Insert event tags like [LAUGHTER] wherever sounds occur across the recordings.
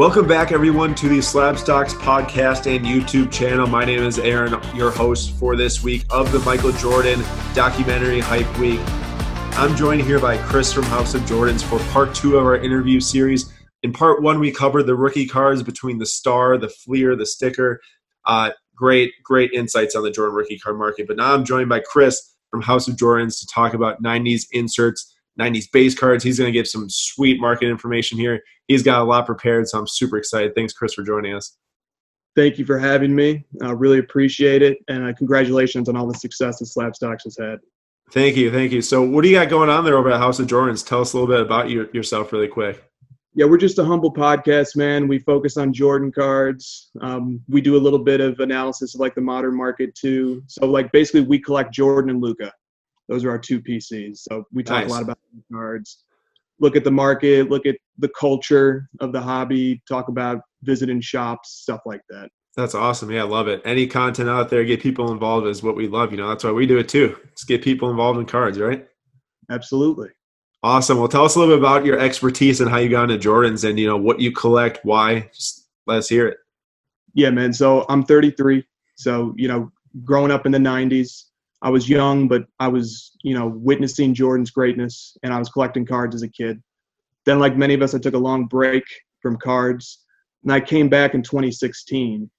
Welcome back, everyone, to the Slab Stocks podcast and YouTube channel. My name is Aaron, your host for this week of the Michael Jordan documentary Hype Week. I'm joined here by Chris from House of Jordans for part two of our interview series. In part one, we covered the rookie cards between the star, the fleer, the sticker. Uh, great, great insights on the Jordan rookie card market. But now I'm joined by Chris from House of Jordans to talk about 90s inserts 90s base cards. He's going to give some sweet market information here. He's got a lot prepared, so I'm super excited. Thanks, Chris, for joining us. Thank you for having me. I really appreciate it, and uh, congratulations on all the success that Slab Stocks has had. Thank you, thank you. So, what do you got going on there over at House of Jordans? Tell us a little bit about you, yourself, really quick. Yeah, we're just a humble podcast, man. We focus on Jordan cards. Um, we do a little bit of analysis of like the modern market too. So, like, basically, we collect Jordan and Luka. Those are our two PCs. So we talk nice. a lot about cards. Look at the market, look at the culture of the hobby, talk about visiting shops, stuff like that. That's awesome. Yeah, I love it. Any content out there, get people involved is what we love. You know, that's why we do it too. Just get people involved in cards, right? Absolutely. Awesome. Well, tell us a little bit about your expertise and how you got into Jordans and, you know, what you collect, why. Just let us hear it. Yeah, man. So I'm 33. So, you know, growing up in the 90s, I was young, but I was, you know, witnessing Jordan's greatness and I was collecting cards as a kid. Then, like many of us, I took a long break from cards and I came back in 2016.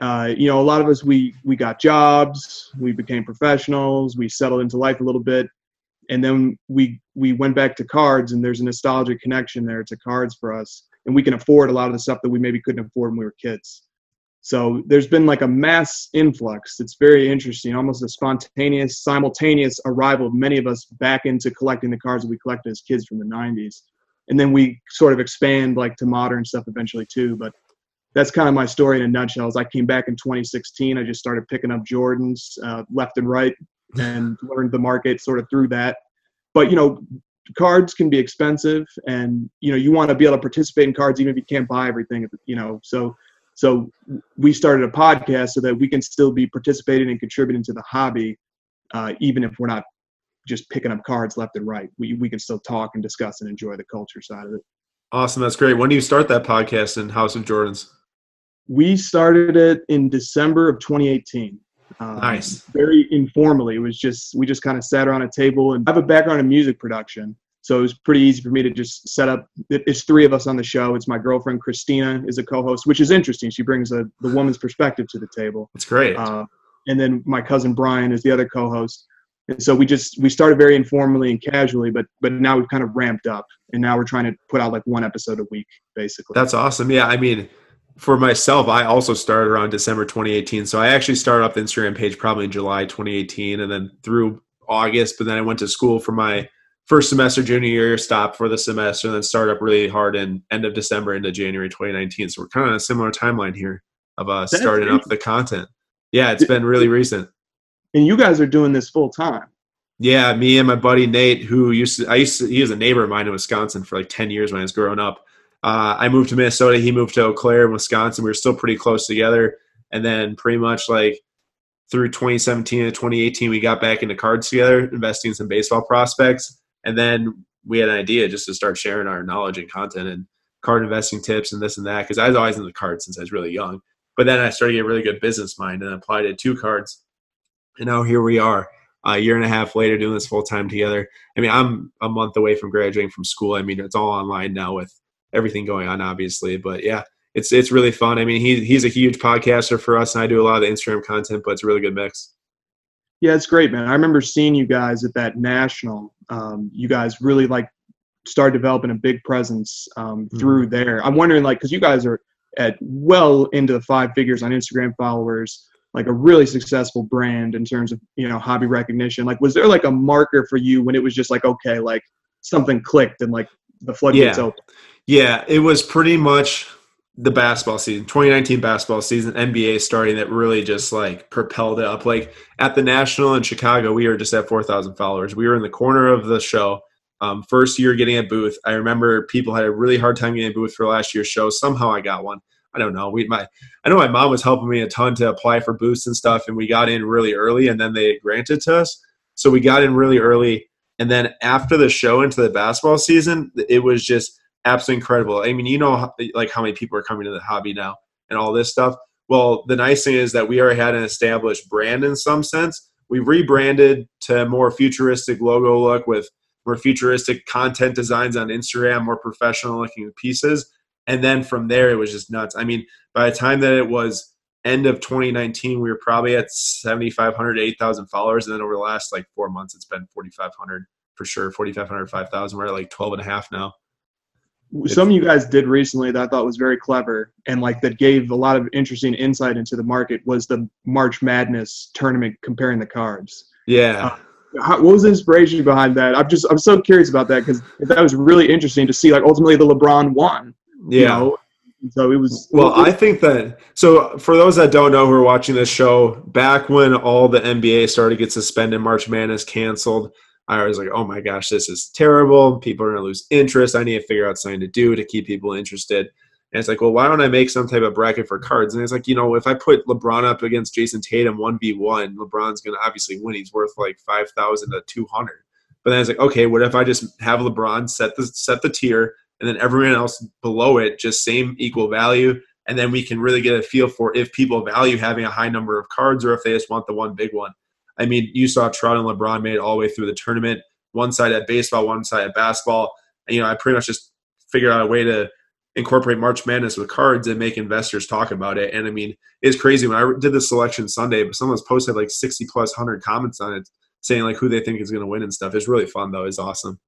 Uh, you know, a lot of us, we, we got jobs, we became professionals, we settled into life a little bit. And then we, we went back to cards and there's a nostalgic connection there to cards for us. And we can afford a lot of the stuff that we maybe couldn't afford when we were kids. So there's been like a mass influx. It's very interesting, almost a spontaneous, simultaneous arrival of many of us back into collecting the cards that we collected as kids from the 90s. And then we sort of expand like to modern stuff eventually too. But that's kind of my story in a nutshell. As I came back in 2016, I just started picking up Jordans uh, left and right [LAUGHS] and learned the market sort of through that. But you know, cards can be expensive, and you know you want to be able to participate in cards even if you can't buy everything. You know, so so we started a podcast so that we can still be participating and contributing to the hobby, uh, even if we're not just picking up cards left and right. We we can still talk and discuss and enjoy the culture side of it. Awesome, that's great. When do you start that podcast in House of Jordans? We started it in December of 2018. Um, nice. Very informally. It was just we just kind of sat around a table and I have a background in music production. So it was pretty easy for me to just set up. It's three of us on the show. It's my girlfriend Christina is a co-host, which is interesting. She brings a, the woman's perspective to the table. That's great. Uh, and then my cousin Brian is the other co-host. And so we just we started very informally and casually, but but now we've kind of ramped up, and now we're trying to put out like one episode a week, basically. That's awesome. Yeah, I mean, for myself, I also started around December 2018. So I actually started up the Instagram page probably in July 2018, and then through August. But then I went to school for my first semester junior year stop for the semester and then start up really hard in end of december into january 2019 so we're kind of on a similar timeline here of uh, starting up the content. Yeah it's been really recent. And you guys are doing this full time. Yeah me and my buddy nate who used to i used to he was a neighbor of mine in wisconsin for like 10 years when i was growing up. Uh, i moved to minnesota he moved to eau claire in wisconsin. We were still pretty close together. And then pretty much like through 2017 and 2018 we got back into cards together investing in some baseball prospects and then we had an idea just to start sharing our knowledge and content and card investing tips and this and that. Because I was always in the cards since I was really young. But then I started to get a really good business mind and applied it to cards. And now here we are, a year and a half later, doing this full time together. I mean, I'm a month away from graduating from school. I mean, it's all online now with everything going on, obviously. But yeah, it's it's really fun. I mean, he he's a huge podcaster for us, and I do a lot of Instagram content, but it's a really good mix. Yeah, it's great, man. I remember seeing you guys at that national. Um, you guys really like start developing a big presence um, mm-hmm. through there. I'm wondering, like, because you guys are at well into the five figures on Instagram followers, like a really successful brand in terms of you know hobby recognition. Like, was there like a marker for you when it was just like okay, like something clicked and like the floodgates yeah. open? Yeah, it was pretty much the basketball season 2019 basketball season nba starting that really just like propelled it up. Like at the national in chicago we were just at 4000 followers. We were in the corner of the show um, first year getting a booth. I remember people had a really hard time getting a booth for last year's show. Somehow i got one. I don't know. We my i know my mom was helping me a ton to apply for booths and stuff and we got in really early and then they granted to us. So we got in really early and then after the show into the basketball season it was just absolutely incredible. I mean, you know, like how many people are coming to the hobby now and all this stuff. Well, the nice thing is that we already had an established brand in some sense. We rebranded to more futuristic logo look with more futuristic content designs on Instagram, more professional looking pieces. And then from there, it was just nuts. I mean, by the time that it was end of 2019, we were probably at 7,500, 8,000 followers. And then over the last like four months, it's been 4,500 for sure, 4,500, 5,000. We're at like 12 and a half now some of you guys did recently that I thought was very clever and like that gave a lot of interesting insight into the market was the March Madness tournament comparing the cards. Yeah. Uh, how, what was the inspiration behind that? I'm just I'm so curious about that because that was really interesting to see. Like ultimately, the LeBron won. Yeah. You know? So it was. Well, I think that. So for those that don't know who are watching this show, back when all the NBA started to get suspended, March Madness canceled. I was like, oh my gosh, this is terrible. People are going to lose interest. I need to figure out something to do to keep people interested. And it's like, well, why don't I make some type of bracket for cards? And it's like, you know, if I put LeBron up against Jayson Tatum 1v1, LeBron's going to obviously win. He's worth like 5,000 to 200. But then it's like, okay, what if I just have LeBron set the set the tier and then everyone else below it just same equal value and then we can really get a feel for if people value having a high number of cards or if they just want the one big one. I mean, you saw Trout and LeBron made all the way through the tournament. One side at baseball, one side at basketball. And, you know, I pretty much just figured out a way to incorporate March Madness with cards and make investors talk about it. And I mean, it's crazy when I did the selection Sunday, but someone's posted like 60 plus 100 comments on it saying like who they think is going to win and stuff. It's really fun though. It's awesome.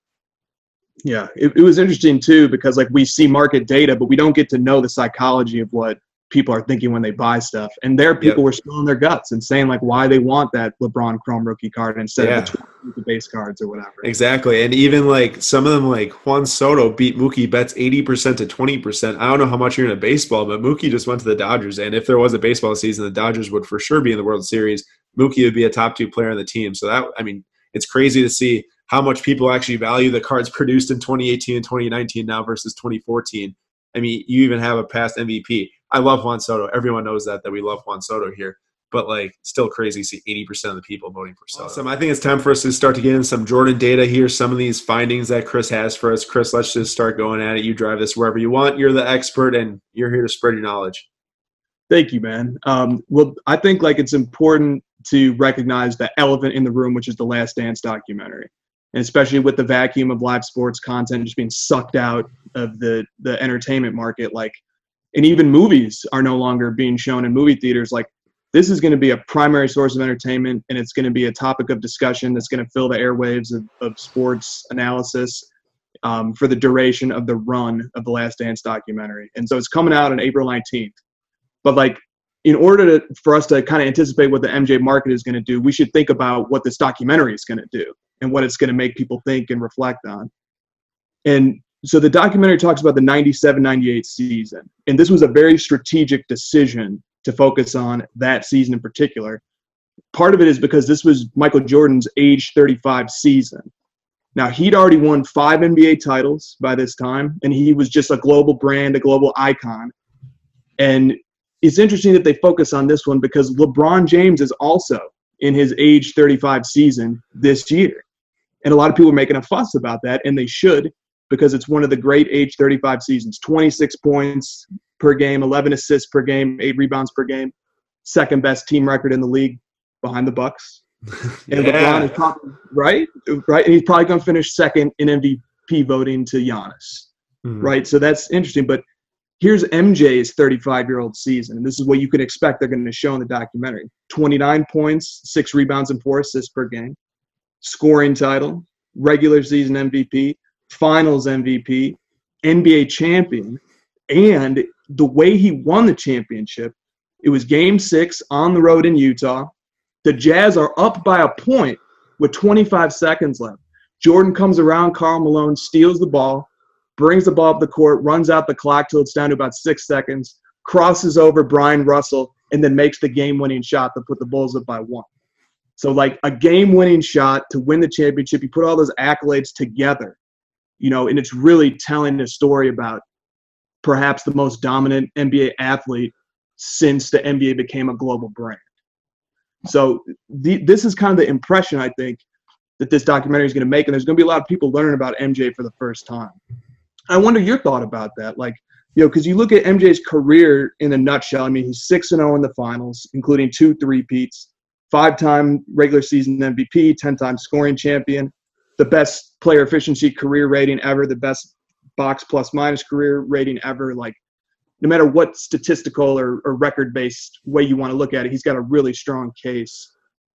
Yeah, it, it was interesting too because like we see market data, but we don't get to know the psychology of what people are thinking when they buy stuff. And there, people yep. were spilling their guts and saying like why they want that LeBron Chrome rookie card instead yeah. of the, the, base cards or whatever. Exactly, and even like some of them, like Juan Soto beat Mookie Betts eighty percent to twenty percent. I don't know how much you're in a baseball, but Mookie just went to the Dodgers, and if there was a baseball season, the Dodgers would for sure be in the World Series. Mookie would be a top two player on the team. So that I mean, it's crazy to see how much people actually value the cards produced in 2018 and 2019 now versus 2014. I mean, you even have a past MVP. I love Juan Soto. Everyone knows that that we love Juan Soto here. But like, still crazy to see 80% of the people voting for Soto. Awesome. I think it's time for us to start to get in some Jordan data here. Some of these findings that Chris has for us. Chris, let's just start going at it. You drive this wherever you want. You're the expert, and you're here to spread your knowledge. Thank you, man. Um, well, I think like it's important to recognize the elephant in the room, which is the Last Dance documentary and especially with the vacuum of live sports content just being sucked out of the the entertainment market like and even movies are no longer being shown in movie theaters. Like this is going to be a primary source of entertainment and it's going to be a topic of discussion that's going to fill the airwaves of, of sports analysis um, for the duration of the run of the last dance documentary. And so it's coming out on april 19th but like in order to, for us to kind of anticipate what the mj market is going to do we should think about what this documentary is going to do and what it's going to make people think and reflect on. And so the documentary talks about the 97 98 season and this was a very strategic decision to focus on that season in particular. Part of it is because this was michael jordan's age 35 season. Now he'd already won five nba titles by this time and he was just a global brand a global icon. And it's interesting that they focus on this one because lebron james is also in his age 35 season this year. And a lot of people are making a fuss about that and they should because it's one of the great age 35 seasons. 26 points per game 11 assists per game 8 rebounds per game. Second best team record in the league behind the bucks. [LAUGHS] And yeah. LeBron is probably right? Right? And he's probably going to finish second in MVP voting to Giannis. Mm-hmm. right? So that's interesting but here's MJ's 35 year old season and this is what you can expect they're going to show in the documentary. 29 points 6 rebounds and 4 assists per game. Scoring title regular season MVP finals MVP, NBA champion, and the way he won the championship, it was game six on the road in Utah. The Jazz are up by a point with 25 seconds left. Jordan comes around, Karl Malone steals the ball, brings the ball up the court, runs out the clock till it's down to about six seconds, crosses over Bryon Russell, and then makes the game winning shot to put the Bulls up by one. So, like a game winning shot to win the championship, you put all those accolades together you know, and it's really telling a story about perhaps the most dominant NBA athlete since the NBA became a global brand. So the, this is kind of the impression I think that this documentary is going to make, and there's going to be a lot of people learning about MJ for the first time. I wonder your thought about that. Like, you know, because you look at MJ's career in a nutshell. I mean, he's six and zero oh in the finals, including two three-peats, five-time regular season MVP, ten-time scoring champion, the best player efficiency career rating ever, the best box plus minus career rating ever. Like, no matter what statistical or, or record-based way you want to look at it, he's got a really strong case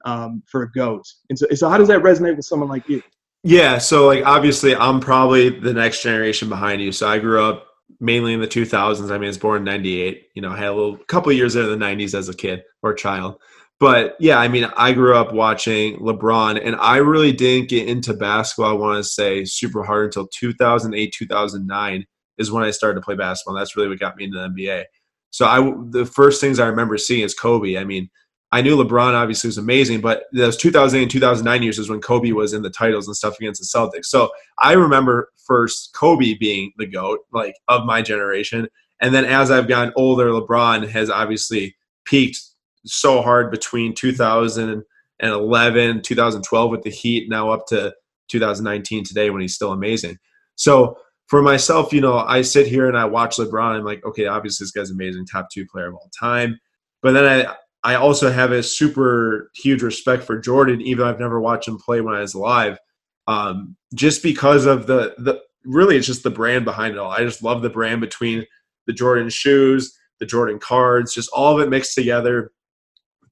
um, for a goat. And so, so, how does that resonate with someone like you? Yeah, so like obviously I'm probably the next generation behind you. So I grew up mainly in the 2000s. I mean, I was born in 98. You know, I had a little couple years in the 90s as a kid or child. But yeah, I mean, I grew up watching LeBron, and I really didn't get into basketball. I want to say super hard until 2008, 2009 is when I started to play basketball. That's really what got me into the NBA. So I, the first things I remember seeing is Kobe. I mean, I knew LeBron obviously was amazing, but those 2008 and 2009 years is when Kobe was in the titles and stuff against the Celtics. So I remember first Kobe being the GOAT, like of my generation. And then as I've gotten older, LeBron has obviously peaked so hard between 2011, 2012 with the Heat, now up to 2019 today when he's still amazing. So for myself, you know, I sit here and I watch LeBron. I'm like, okay, obviously this guy's amazing, top two player of all time. But then I, I also have a super huge respect for Jordan, even though I've never watched him play when I was alive. Um, just because of the the really it's just the brand behind it all. I just love the brand between the Jordan shoes, the Jordan cards, just all of it mixed together.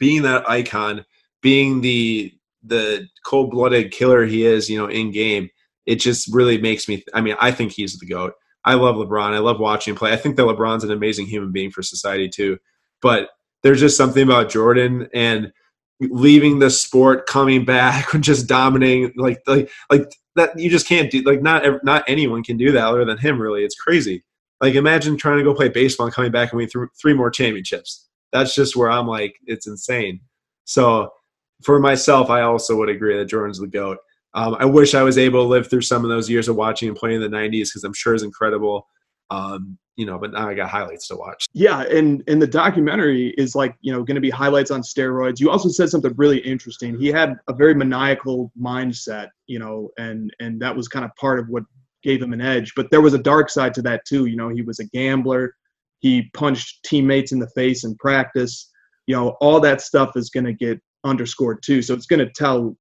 Being that icon, being the the cold blooded killer he is, you know, in game, it just really makes me. I mean, I think he's the goat. I love LeBron. I love watching him play. I think that LeBron's an amazing human being for society too. But there's just something about Jordan and leaving the sport, coming back, and [LAUGHS] just dominating like like like that. You just can't do like not not anyone can do that other than him. Really, it's crazy. Like imagine trying to go play baseball and coming back and winning three more championships. That's just where I'm like, it's insane. So for myself, I also would agree that Jordan's the goat. Um, I wish I was able to live through some of those years of watching and playing in the '90s because I'm sure it's incredible. Um, you know, but now I got highlights to watch. Yeah, and and the documentary is like you know going to be highlights on steroids. You also said something really interesting. He had a very maniacal mindset, you know, and and that was kind of part of what gave him an edge. But there was a dark side to that too. You know, he was a gambler. He punched teammates in the face in practice. You know, all that stuff is going to get underscored too. So it's going to tell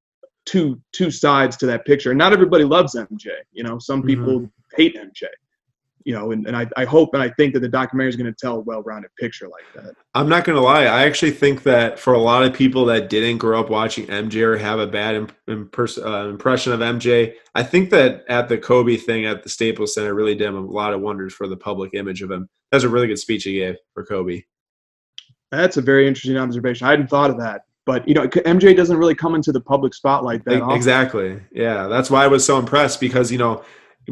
two two sides to that picture. And not everybody loves MJ. You know, some mm-hmm. people mm-hmm. hate MJ you know, and, and I, I hope and I think that the documentary is going to tell a well-rounded picture like that. I'm not going to lie. I actually think that for a lot of people that didn't grow up watching MJ or have a bad imp- uh, impression of MJ, I think that at the Kobe thing at the Staples Center really did a lot of wonders for the public image of him. That was a really good speech he gave for Kobe. That's a very interesting observation. I hadn't thought of that. But you know, MJ doesn't really come into the public spotlight that often. exactly. Yeah, that's why I was so impressed because you know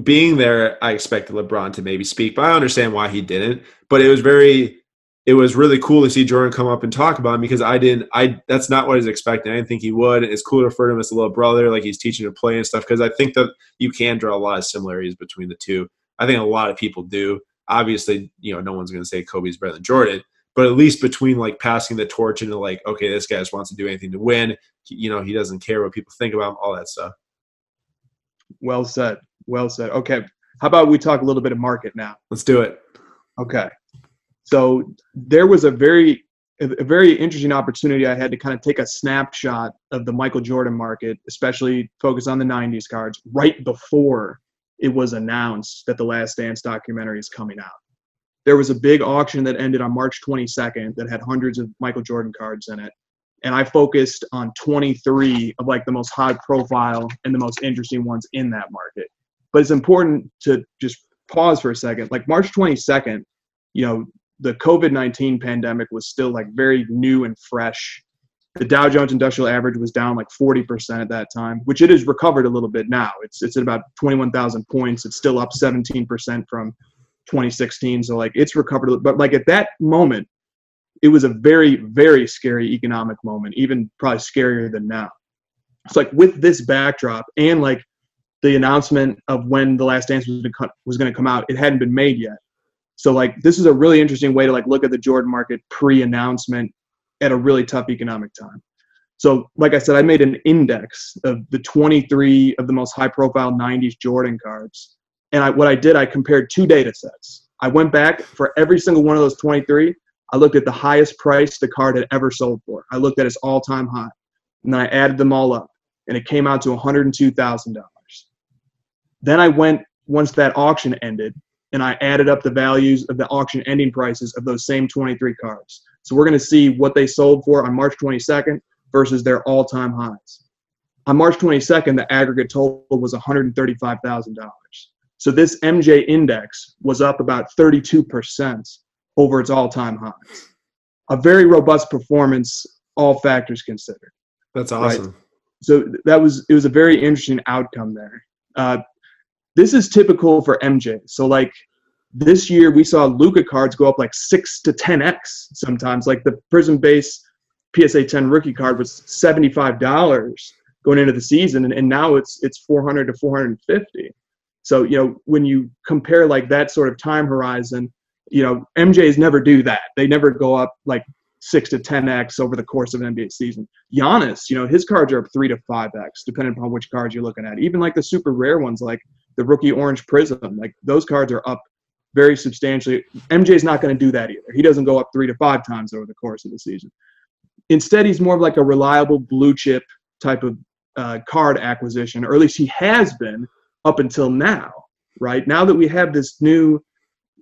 being there, I expected LeBron to maybe speak, but I understand why he didn't. But it was very, it was really cool to see Jordan come up and talk about him because I didn't, I that's not what I was expecting. I didn't think he would. It's cool to refer to him as a little brother, like he's teaching to play and stuff, because I think that you can draw a lot of similarities between the two. I think a lot of people do. Obviously, you know, no one's going to say Kobe's better than Jordan, but at least between like passing the torch into like, okay, this guy just wants to do anything to win. You know, he doesn't care what people think about him, all that stuff. Well said. Well said. Okay. How about we talk a little bit of market now? Let's do it. Okay. So there was a very a very interesting opportunity I had to kind of take a snapshot of the Michael Jordan market, especially focus on the 90s cards, right before it was announced that the Last Dance documentary is coming out. There was a big auction that ended on March 22nd that had hundreds of Michael Jordan cards in it and I focused on 23 of like the most high profile and the most interesting ones in that market. But it's important to just pause for a second. Like March 22nd, you know, the COVID 19 pandemic was still like very new and fresh. The Dow Jones Industrial Average was down like 40% at that time, which it has recovered a little bit now. It's it's at about 21,000 points. It's still up 17% from 2016. So like it's recovered, but like at that moment, it was a very, very scary economic moment, even probably scarier than now. It's like with this backdrop and like the announcement of when the last dance was, to come out, it hadn't been made yet. So like this is a really interesting way to like look at the Jordan market pre-announcement at a really tough economic time. So like I said, I made an index of the 23 of the most high-profile 90s Jordan cards, And I, what I did, I compared two data sets. I went back for every single one of those 23. I looked at the highest price the card had ever sold for. I looked at its all-time high, and then I added them all up, and it came out to $102,000. Then I went once that auction ended, and I added up the values of the auction ending prices of those same 23 cards. So we're going to see what they sold for on March 22nd versus their all-time highs. On March 22nd, the aggregate total was $135,000. So this MJ index was up about 32% over its all-time highs. A very robust performance, all factors considered. That's awesome. Right? So that was it was a very interesting outcome there. Uh, this is typical for MJ. So like this year we saw Luka cards go up like six to ten x sometimes. Like the Prizm base PSA 10 rookie card was seventy five dollars going into the season, and, and now it's it's four hundred to four hundred and fifty. So you know when you compare like that sort of time horizon, you know MJ's never do that. They never go up like six to ten x over the course of an NBA season. Giannis, you know his cards are up three to five x depending upon which cards you're looking at. Even like the super rare ones like the rookie orange Prizm. like those cards are up very substantially. MJ's not going to do that either. He doesn't go up three to five times over the course of the season. Instead, he's more of like a reliable blue chip type of uh, card acquisition, or at least he has been up until now, right? Now that we have this new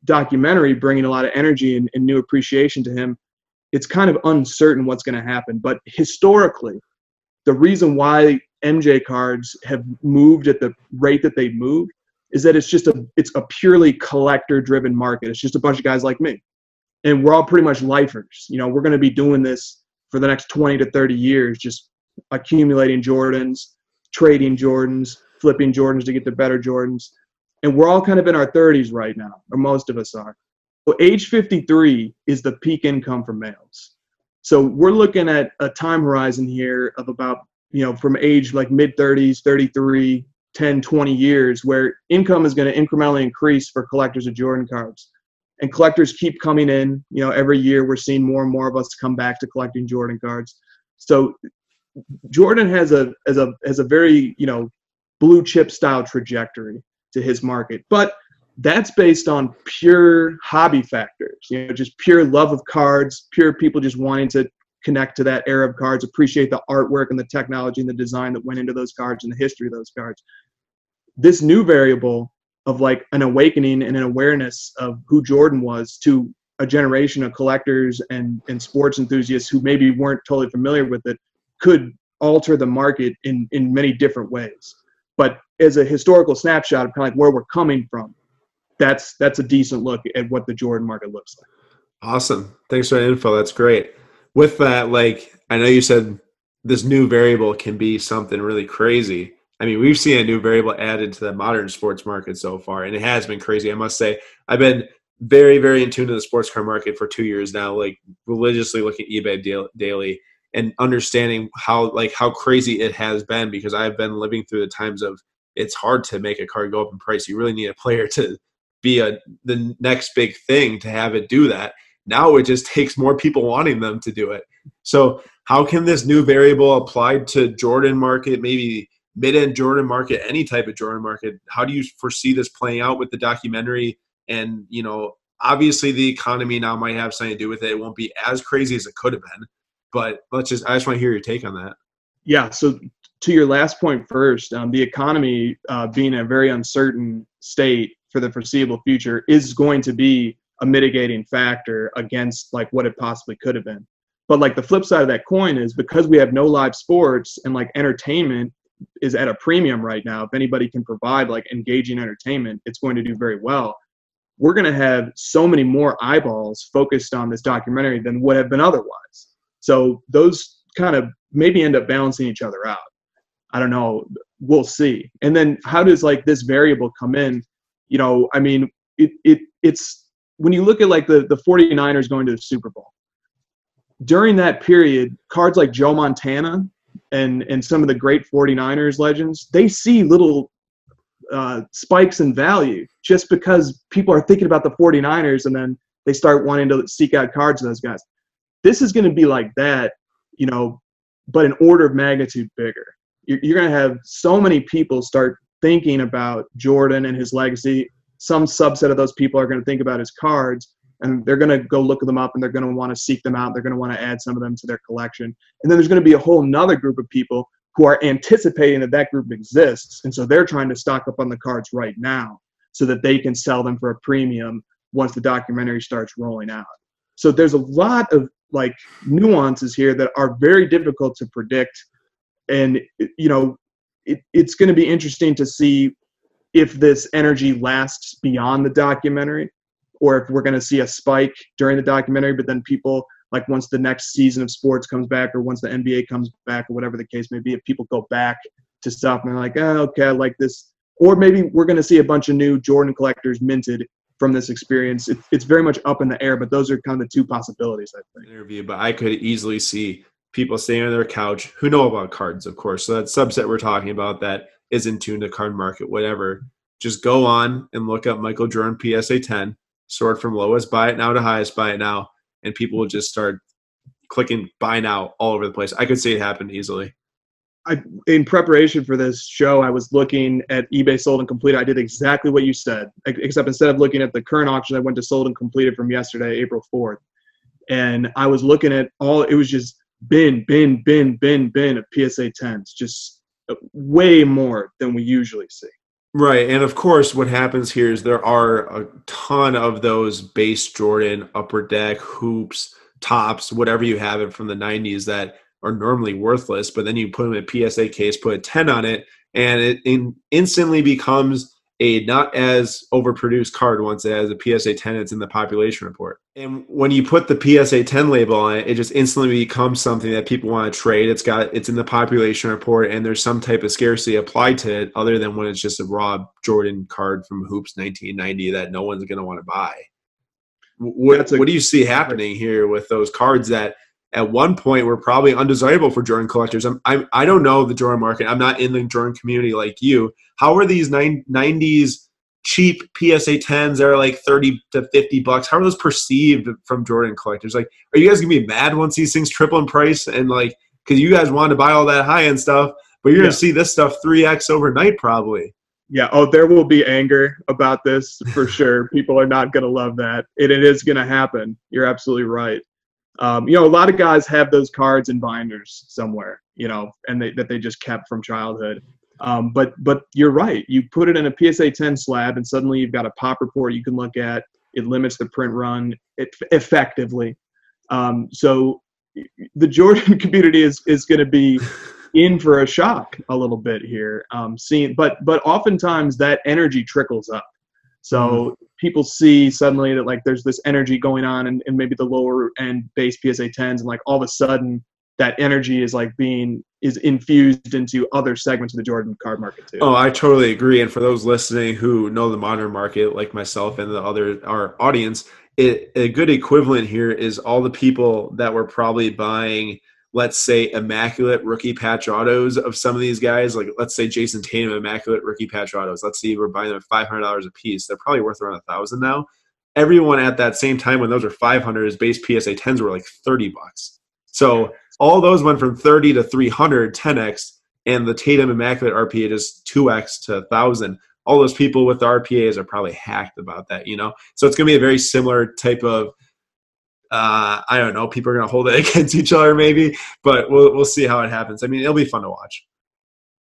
documentary bringing a lot of energy and, and new appreciation to him, it's kind of uncertain what's going to happen. But historically, the reason why MJ cards have moved at the rate that they've moved is that it's just a it's a purely collector driven market. It's just a bunch of guys like me. And we're all pretty much lifers. You know, we're going to be doing this for the next 20 to 30 years just accumulating Jordans, trading Jordans, flipping Jordans to get the better Jordans. And we're all kind of in our 30s right now, or most of us are. So age 53 is the peak income for males. So we're looking at a time horizon here of about, you know, from age like mid 30s, 33, 10, 20 years, where income is going to incrementally increase for collectors of Jordan cards. And collectors keep coming in. You know, every year we're seeing more and more of us come back to collecting Jordan cards. So Jordan has a as a has a very you know blue chip style trajectory to his market, but that's based on pure hobby factors. You know, just pure love of cards, pure people just wanting to connect to that of cards, appreciate the artwork and the technology and the design that went into those cards and the history of those cards. This new variable of like an awakening and an awareness of who Jordan was to a generation of collectors and, and sports enthusiasts who maybe weren't totally familiar with it could alter the market in, in many different ways. But as a historical snapshot of kind of like where we're coming from, that's that's a decent look at what the Jordan market looks like. Awesome. Thanks for the info. That's great. With that, like I know you said this new variable can be something really crazy. I mean, we've seen a new variable added to the modern sports market so far, and it has been crazy. I must say, I've been very, very in tune to the sports car market for two years now, like religiously looking at eBay daily and understanding how like how crazy it has been because I've been living through the times of it's hard to make a car go up in price. You really need a player to be a the next big thing to have it do that. Now it just takes more people wanting them to do it. So how can this new variable applied to Jordan market, maybe mid-end Jordan market, any type of Jordan market? How do you foresee this playing out with the documentary? And you know, obviously the economy now might have something to do with it. It won't be as crazy as it could have been. But let's just I just want to hear your take on that. Yeah. So to your last point first, um, the economy uh, being a very uncertain state for the foreseeable future is going to be a mitigating factor against like what it possibly could have been. But like the flip side of that coin is because we have no live sports and like entertainment is at a premium right now. If anybody can provide like engaging entertainment, it's going to do very well. We're going to have so many more eyeballs focused on this documentary than would have been otherwise. So those kind of maybe end up balancing each other out. I don't know. We'll see. And then how does like this variable come in? You know, I mean, it, it it's when you look at like the, the 49ers going to the Super Bowl, during that period, cards like Joe Montana and, and some of the great 49ers legends, they see little uh, spikes in value just because people are thinking about the 49ers and then they start wanting to seek out cards of those guys. This is going to be like that, you know, but an order of magnitude bigger. You're, you're going to have so many people start thinking about Jordan and his legacy, some subset of those people are going to think about his cards and they're going to go look them up and they're going to want to seek them out. They're going to want to add some of them to their collection. And then there's going to be a whole nother group of people who are anticipating that that group exists. And so they're trying to stock up on the cards right now so that they can sell them for a premium once the documentary starts rolling out. So there's a lot of like nuances here that are very difficult to predict. And, you know, it, it's going to be interesting to see if this energy lasts beyond the documentary or if we're going to see a spike during the documentary, but then people like once the next season of sports comes back or once the NBA comes back or whatever the case may be, if people go back to stuff and they're like, oh, okay, I like this. Or maybe we're going to see a bunch of new Jordan collectors minted from this experience. It, it's very much up in the air, but those are kind of the two possibilities, I think. Interview, but I could easily see people staying on their couch who know about cards, of course. So that subset we're talking about that is in tune to card market, whatever. Just go on and look up Michael Jordan PSA 10, sort from lowest buy it now to highest buy it now, and people will just start clicking buy now all over the place. I could see it happen easily. I, in preparation for this show, I was looking at eBay sold and completed. I did exactly what you said, except instead of looking at the current auction, I went to sold and completed from yesterday, April 4th. And I was looking at all, it was just bin, bin, bin, bin, bin of PSA 10s, just way more than we usually see. Right. And of course, what happens here is there are a ton of those base Jordan, upper deck, hoops, tops, whatever you have it from the 90s that are normally worthless. But then you put them in a PSA case, put a 10 on it, and it in, instantly becomes a not as overproduced card once it has a PSA 10 it's in the population report. And when you put the PSA 10 label on it, it just instantly becomes something that people want to trade. It's got it's in the population report and there's some type of scarcity applied to it other than when it's just a raw Jordan card from Hoops 1990 that no one's going to want to buy. What, a, what do you see happening here with those cards that at one point were probably undesirable for Jordan collectors. I'm, I'm I don't know the Jordan market. I'm not in the Jordan community like you. How are these 90s cheap PSA 10s that are like 30 to 50 bucks? How are those perceived from Jordan collectors? Like, are you guys gonna be mad once these things triple in price and like because you guys wanted to buy all that high end stuff, but you're yeah. gonna see this stuff 3x overnight probably. Yeah. Oh, there will be anger about this for [LAUGHS] sure. People are not going to love that. And it is going to happen. You're absolutely right. Um, you know, a lot of guys have those cards and binders somewhere, you know, and they, that they just kept from childhood. Um, but but you're right. You put it in a PSA 10 slab, and suddenly you've got a pop report you can look at. It limits the print run it, effectively. Um, so the Jordan [LAUGHS] community is is going to be [LAUGHS] in for a shock a little bit here. Um, seeing, but but oftentimes that energy trickles up. So mm-hmm. people see suddenly that like there's this energy going on and, and maybe the lower end base PSA 10s and like all of a sudden that energy is like being is infused into other segments of the Jordan card market too. Oh, I totally agree. And for those listening who know the modern market, like myself and the other our audience, it, a good equivalent here is all the people that were probably buying let's say immaculate rookie patch autos of some of these guys. Like let's say Jayson tatum immaculate rookie patch autos. Let's see we're buying them at $500 a piece. They're probably worth around a thousand now. Everyone at that same time when those were 500 his base psa 10s were like 30 bucks. So all those went from 30 to 300 10x and the tatum immaculate rpa just 2x to 1000 all those people with the rpas are probably hacked about that you know so it's going to be a very similar type of uh, I don't know. People are going to hold it [LAUGHS] against each other, maybe, but we'll we'll see how it happens. I mean, it'll be fun to watch.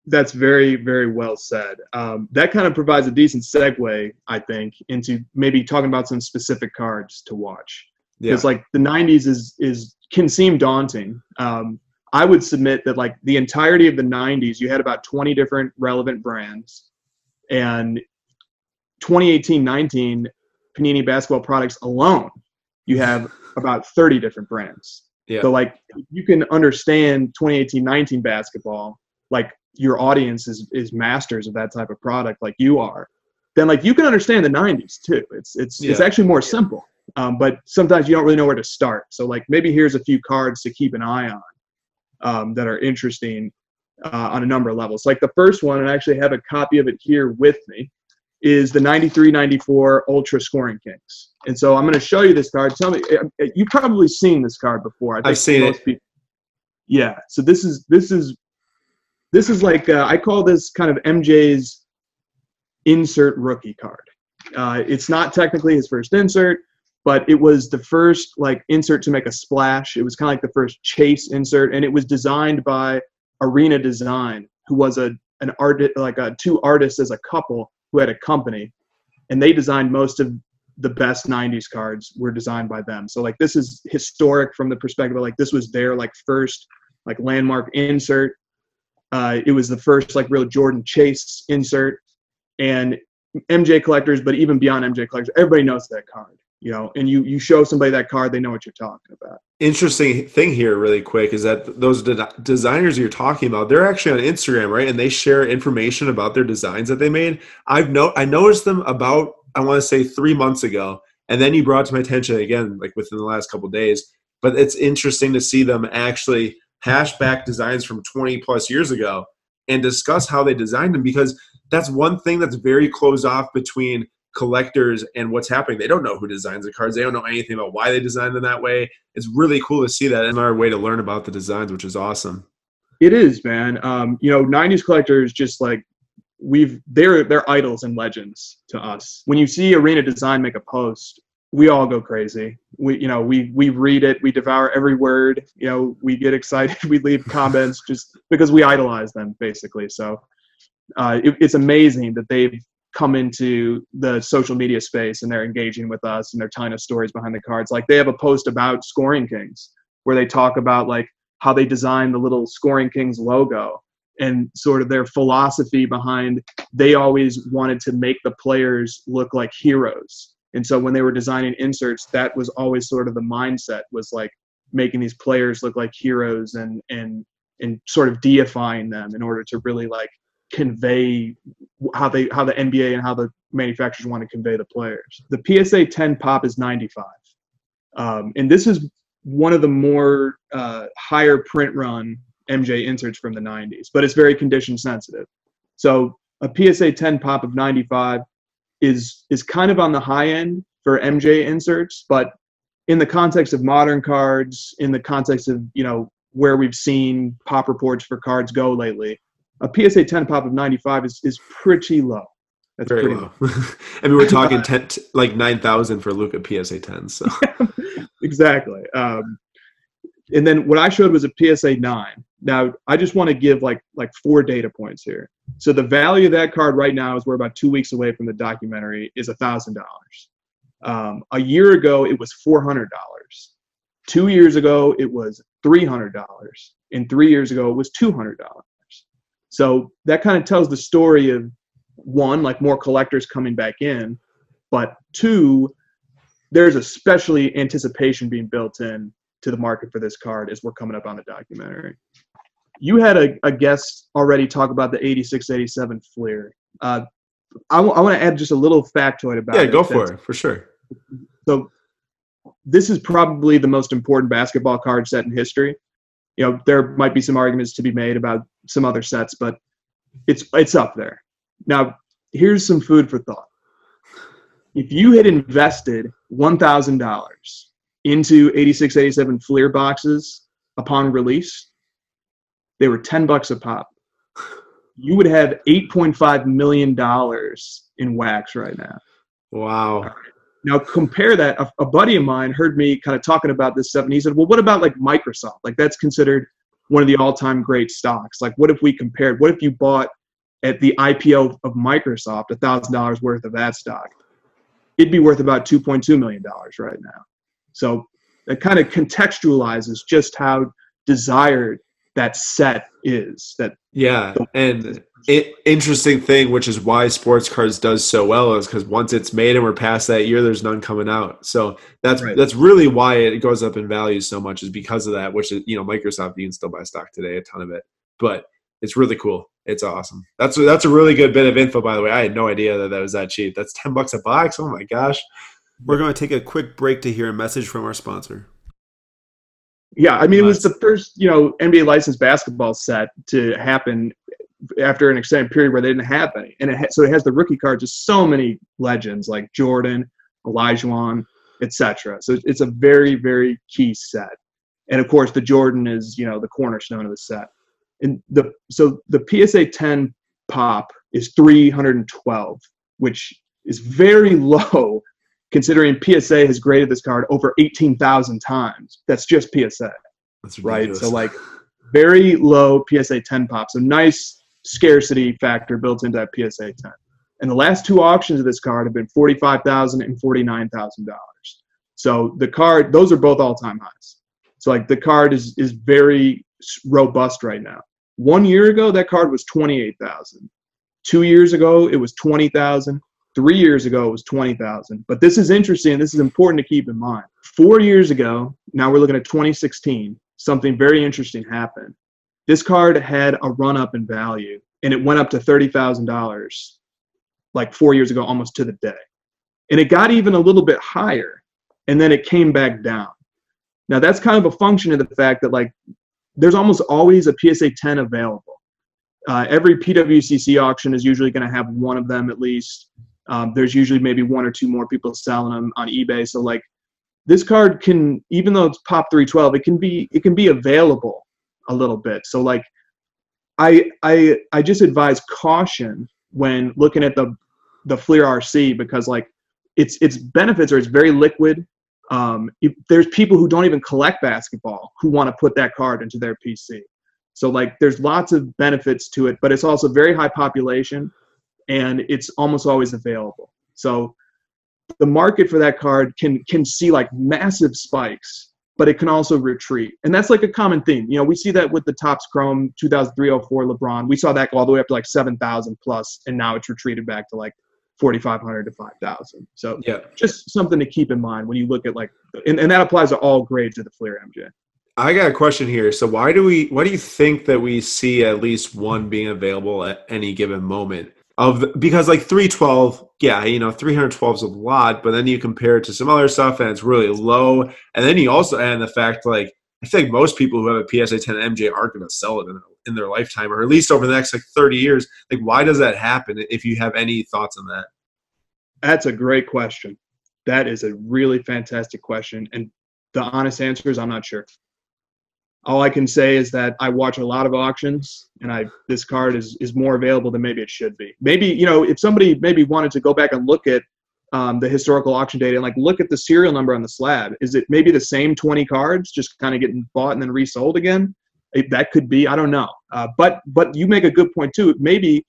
That's very very well said. Um, that kind of provides a decent segue, I think, into maybe talking about some specific cards to watch. Because yeah. like the '90s is is can seem daunting. Um, I would submit that like the entirety of the '90s, you had about 20 different relevant brands, and 2018-19 Panini basketball products alone, you have about 30 different brands. Yeah. So like you can understand 2018-19 basketball, like your audience is is masters of that type of product like you are. Then like you can understand the 90s too. It's it's yeah. it's actually more simple. Um, but sometimes you don't really know where to start. So like maybe here's a few cards to keep an eye on um, that are interesting uh, on a number of levels. Like the first one, and I actually have a copy of it here with me is the 93-94 Ultra Scoring Kings. And so I'm going to show you this card. Tell me, eh, eh, you've probably seen this card before. I have seen it. People, yeah. So this is this is this is like uh, I call this kind of MJ's insert rookie card. Uh, it's not technically his first insert, but it was the first like insert to make a splash. It was kind of like the first chase insert, and it was designed by Arena Design, who was a an art like a, two artists as a couple who had a company, and they designed most of the best 90s cards were designed by them. So like this is historic from the perspective of like this was their like first like landmark insert. Uh, it was the first like real jordan chase insert and mj collectors but even beyond mj collectors everybody knows that card you know and you you show somebody that card they know what you're talking about. Interesting thing here really quick is that those de- designers you're talking about they're actually on instagram right? And they share information about their designs that they made. I've no i noticed them about I want to say three months ago, and then you brought to my attention again, like within the last couple days. But it's interesting to see them actually hash back designs from 20 plus years ago and discuss how they designed them because that's one thing that's very closed off between collectors and what's happening. They don't know who designs the cards. They don't know anything about why they designed them that way. It's really cool to see that in our way to learn about the designs, which is awesome. It is, man. Um, you know, 90s collectors just like we've they're they're idols and legends to us. When you see Arena Design make a post, we all go crazy. We you know we we read it, we devour every word. You know we get excited, [LAUGHS] we leave comments just because we idolize them basically. So uh, it, it's amazing that they've come into the social media space and they're engaging with us and they're telling us stories behind the cards. Like they have a post about Scoring Kings where they talk about like how they designed the little Scoring Kings logo and sort of their philosophy behind they always wanted to make the players look like heroes and so when they were designing inserts that was always sort of the mindset was like making these players look like heroes and and and sort of deifying them in order to really like convey how they how the NBA and how the manufacturers want to convey the players. The PSA 10 pop is 95, um, and this is one of the more uh, higher print run MJ inserts from the 90s, but it's very condition sensitive. So a PSA 10 pop of 95 is is kind of on the high end for MJ inserts, but in the context of modern cards, in the context of you know where we've seen pop reports for cards go lately, a PSA 10 pop of 95 is is pretty low. That's Very pretty low. I mean, [LAUGHS] we're talking [LAUGHS] 10, like 9,000 for Luka PSA 10. So [LAUGHS] exactly. Um, and then what I showed was a PSA 9. Now I just want to give like like four data points here. So the value of that card right now is we're about two weeks away from the documentary is a thousand dollars. Um, a year ago it was four hundred dollars. Two years ago it was three hundred dollars, and three years ago it was two hundred dollars. So that kind of tells the story of one, like more collectors coming back in, but two, there's especially anticipation being built in to the market for this card as we're coming up on the documentary. You had a, a guest already talk about the 86 87 Fleer. Uh, I, w- I want to add just a little factoid about yeah, it. Yeah, go for it, for sure. So, this is probably the most important basketball card set in history. You know, there might be some arguments to be made about some other sets, but it's it's up there. Now, here's some food for thought. If you had invested one thousand dollars into 86, 87 Fleer boxes upon release, they were 10 bucks a pop. You would have $8.5 million in wax right now. Wow. Now compare that. A, a, buddy of mine heard me kind of talking about this stuff, and he said, "Well, what about like Microsoft? Like that's considered one of the all-time great stocks. Like, what if we compared? What if you bought at the IPO of Microsoft a thousand dollars worth of that stock? It'd be worth about two point two million dollars right now. So that kind of contextualizes just how desired that set is. That yeah, and it, interesting thing, which is why sports cards does so well, is because once it's made and we're past that year, there's none coming out. So that's right. that's really why it goes up in value so much, is because of that. Which is you know Microsoft you can still buy stock today, a ton of it, but it's really cool. It's awesome. That's that's a really good bit of info, by the way. I had no idea that that was that cheap. That's ten bucks a box. Oh my gosh. We're going to take a quick break to hear a message from our sponsor. Yeah, I mean, it was the first, you know, NBA licensed basketball set to happen after an extended period where they didn't have any, and it ha- so it has the rookie cards of so many legends like Jordan, Olajuwon, etc. So it's a very, very key set, and of course, the Jordan is, you know, the cornerstone of the set. And the so the PSA 10 pop is 312 which is very [LAUGHS] low considering PSA has graded this card over 18,000 times. That's just PSA. That's right. So like very low PSA 10 pop. So nice scarcity factor built into that PSA 10. And the last two auctions of this card have been $45,000 and $49,000. So the card, those are both all-time highs. So like the card is is very robust right now. One year ago, that card was 28,000. Two years ago, it was 20,000. Three years ago, it was 20,000. But this is interesting. This is important to keep in mind. Four years ago, now we're looking at 2016, something very interesting happened. This card had a run up in value and it went up to $30,000 like four years ago, almost to the day. And it got even a little bit higher and then it came back down. Now, that's kind of a function of the fact that like there's almost always a PSA 10 available. Uh, every PWCC auction is usually going to have one of them at least. Um, there's usually maybe one or two more people selling them on eBay. So like this card can, even though it's pop 312, it can be it can be available a little bit. So like I I I just advise caution when looking at the the Fleer RC because like its its benefits are it's very liquid. Um, there's people who don't even collect basketball who want to put that card into their PC. So like there's lots of benefits to it, but it's also very high population and it's almost always available. So the market for that card can can see like massive spikes, but it can also retreat. And that's like a common theme. You know, we see that with the Topps Chrome 2003-04 LeBron. We saw that go all the way up to like 7,000 plus, and now it's retreated back to like 4,500 to 5,000. So yeah, just something to keep in mind when you look at like, and, and that applies to all grades of the Fleer MJ. I got a question here. So why do we, why do you think that we see at least one being available at any given moment? Of because like 312, yeah, you know, 312 is a lot, but then you compare it to some other stuff and it's really low. And then you also add the fact like I think most people who have a PSA 10 MJ aren't going to sell it in, in their lifetime, or at least over the next like 30 years. Like, why does that happen? If you have any thoughts on that, that's a great question. That is a really fantastic question, and the honest answer is I'm not sure. All I can say is that I watch a lot of auctions, and I this card is is more available than maybe it should be. Maybe you know if somebody maybe wanted to go back and look at um, the historical auction data and like look at the serial number on the slab. Is it maybe the same 20 cards just kind of getting bought and then resold again? It, that could be. I don't know. Uh, but but you make a good point too. Maybe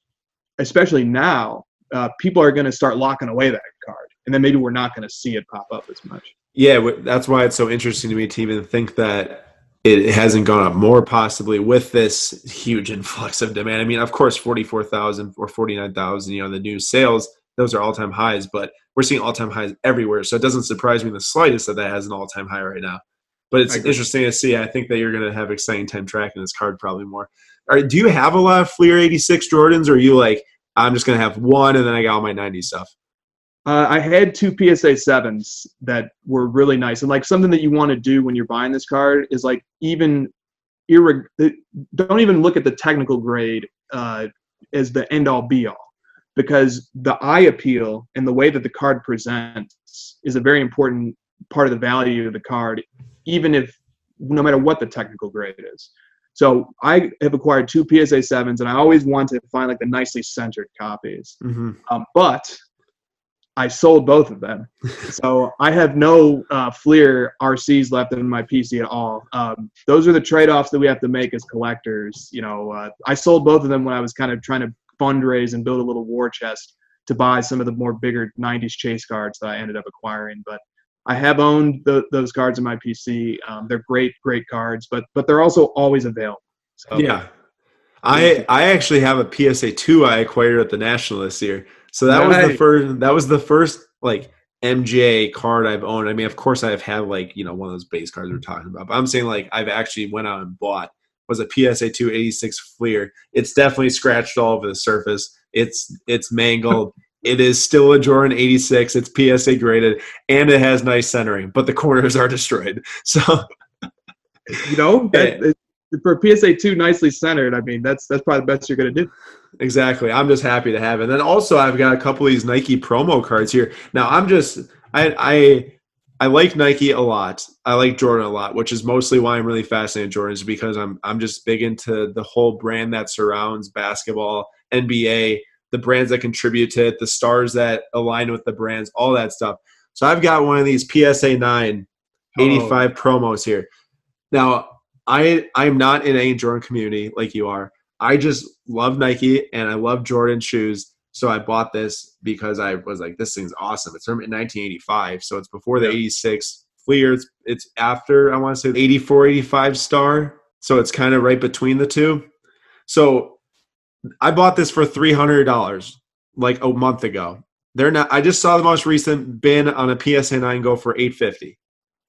especially now, uh, people are going to start locking away that card, and then maybe we're not going to see it pop up as much. Yeah, that's why it's so interesting to me to even think that it hasn't gone up more possibly with this huge [LAUGHS] influx of demand. I mean, of course, 44,000 or 49,000, you know, the new sales, those are all time highs, but we're seeing all time highs everywhere. So it doesn't surprise me in the slightest that that has an all time high right now. But it's interesting to see. I think that you're going to have exciting time tracking this card probably more. All right, do you have a lot of Fleer 86 Jordans, or are you like, I'm just going to have one and then I got all my 90 stuff? Uh, I had two PSA sevens that were really nice, and like something that you want to do when you're buying this card is like even irreg- don't even look at the technical grade uh, as the end all be all because the eye appeal and the way that the card presents is a very important part of the value of the card, even if no matter what the technical grade is. So I have acquired two PSA sevens, and I always want to find like the nicely centered copies. Mm-hmm. Um, but I sold both of them, [LAUGHS] so I have no uh, Fleer RCs left in my PC at all. Um, those are the trade-offs that we have to make as collectors. You know, uh, I sold both of them when I was kind of trying to fundraise and build a little war chest to buy some of the more bigger 90s chase cards that I ended up acquiring. But I have owned the, those cards in my PC. Um, they're great, great cards, but but they're also always available. So, yeah, I I actually have a PSA two I acquired at the National this year. So that right. was the first. That was the first like MJ card I've owned. I mean, of course, I've had like you know one of those base cards we're talking about, but I'm saying like I've actually went out and bought was a PSA 286 Fleer. It's definitely scratched all over the surface. It's it's mangled. [LAUGHS] it is still a Jordan 86. It's PSA graded, and it has nice centering, but the corners are destroyed. [LAUGHS] So, you know, that, [LAUGHS] for PSA two nicely centered, I mean that's that's probably the best you're gonna do. Exactly. I'm just happy to have it. And then also I've got a couple of these Nike promo cards here. Now I'm just I I I like Nike a lot. I like Jordan a lot, which is mostly why I'm really fascinated with Jordans because I'm I'm just big into the whole brand that surrounds basketball, NBA, the brands that contribute to it, the stars that align with the brands, all that stuff. So I've got one of these PSA 9 85 oh. promos here. Now, I I'm not in a Jordan community like you are. I just love Nike and I love Jordan shoes. So I bought this because I was like, this thing's awesome. It's from 1985, so it's before the 86 Fleer. It's, it's after I want to say 84, 85 star. So it's kind of right between the two. So I bought this for three hundred dollars like a month ago. They're not. I just saw the most recent bin on a PSA nine go for eight fifty.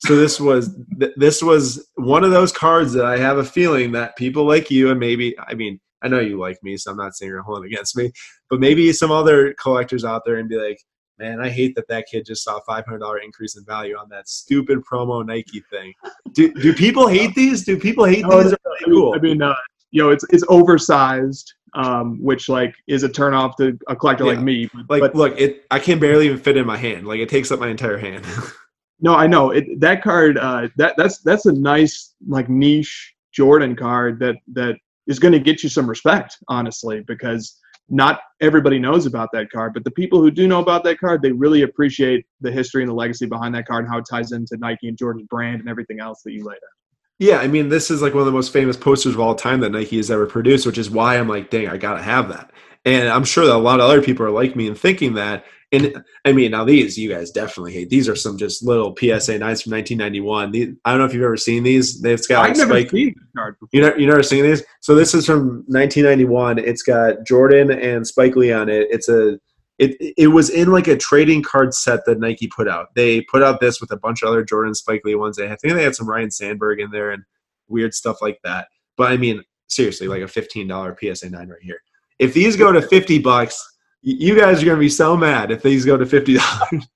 So this was this was one of those cards that I have a feeling that people like you and maybe I mean I know you like me, so I'm not saying you're holding against me, but maybe some other collectors out there and be like, man, I hate that that kid just saw a $500 increase in value on that stupid promo Nike thing. Do do people hate these? Do people hate no, these? I mean, cool? I mean uh, you know, it's it's oversized, um, which like is a turnoff to a collector yeah. like me. But, like, but, look, it I can barely even fit in my hand. Like, it takes up my entire hand. [LAUGHS] no, I know it. That card, uh, that that's that's a nice like niche Jordan card that that is going to get you some respect, honestly, because not everybody knows about that card, but the people who do know about that card, they really appreciate the history and the legacy behind that card and how it ties into Nike and Jordan's brand and everything else that you laid out. Yeah, I mean, this is like one of the most famous posters of all time that Nike has ever produced, which is why I'm like, dang, I gotta have that. And I'm sure that a lot of other people are like me and thinking that. And I mean, now these you guys definitely hate. These are some just little PSA nines from 1991. These, I don't know if you've ever seen these. They've got like I've never spike. seen card. You know, you never seen these. So this is from 1991. It's got Jordan and Spike Lee on it. It's a it it was in like a trading card set that Nike put out. They put out this with a bunch of other Jordan Spike Lee ones. I think they had some Ryne Sandberg in there and weird stuff like that. But I mean, seriously, like a fifteen dollar PSA nine right here. If these go to fifty bucks, you guys are gonna be so mad if these go to fifty dollars.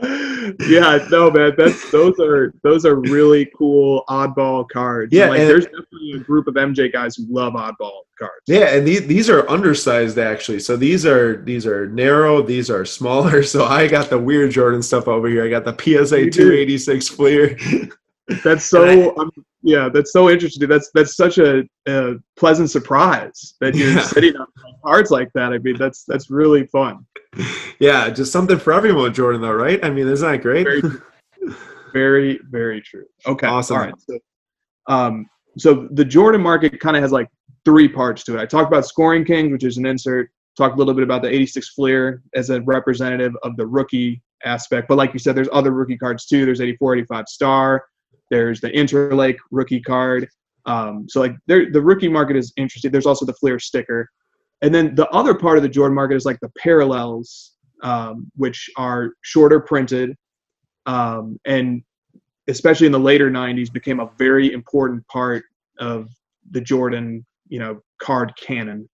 [LAUGHS] yeah, no, man. That's those are those are really cool oddball cards. Yeah, like, and, there's definitely a group of MJ guys who love oddball cards. Yeah, and these these are undersized actually. So these are these are narrow. These are smaller. So I got the weird Jordan stuff over here. I got the PSA 286 Fleer. That's [LAUGHS] so um, yeah. That's so interesting. That's that's such a, a pleasant surprise that you're yeah. sitting on cards like that. I mean, that's that's really fun yeah, just something for everyone, Jordan. Though, right? I mean, isn't that great? Very, very, very true. Okay, awesome. All right. So, um, so the Jordan market kind of has like three parts to it. I talked about Scoring Kings, which is an insert. Talk a little bit about the 86 Fleer as a representative of the rookie aspect. But like you said, there's other rookie cards too. There's 84, 85 Star. There's the Interlake rookie card. Um, so like the rookie market is interesting. There's also the Fleer sticker. And then the other part of the Jordan market is like the parallels, um, which are shorter printed, um, and especially in the later '90s, became a very important part of the Jordan, you know, card canon.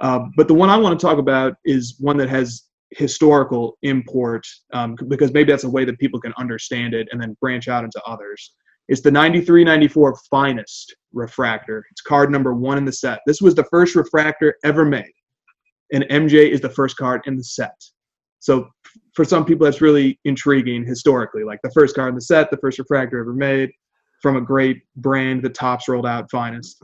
Uh, but the one I want to talk about is one that has historical import um, because maybe that's a way that people can understand it and then branch out into others. It's the 93-94 finest refractor. It's card number one in the set. This was the first refractor ever made, and MJ is the first card in the set. So for some people, that's really intriguing historically. Like the first card in the set, the first refractor ever made from a great brand, the Topps rolled out finest.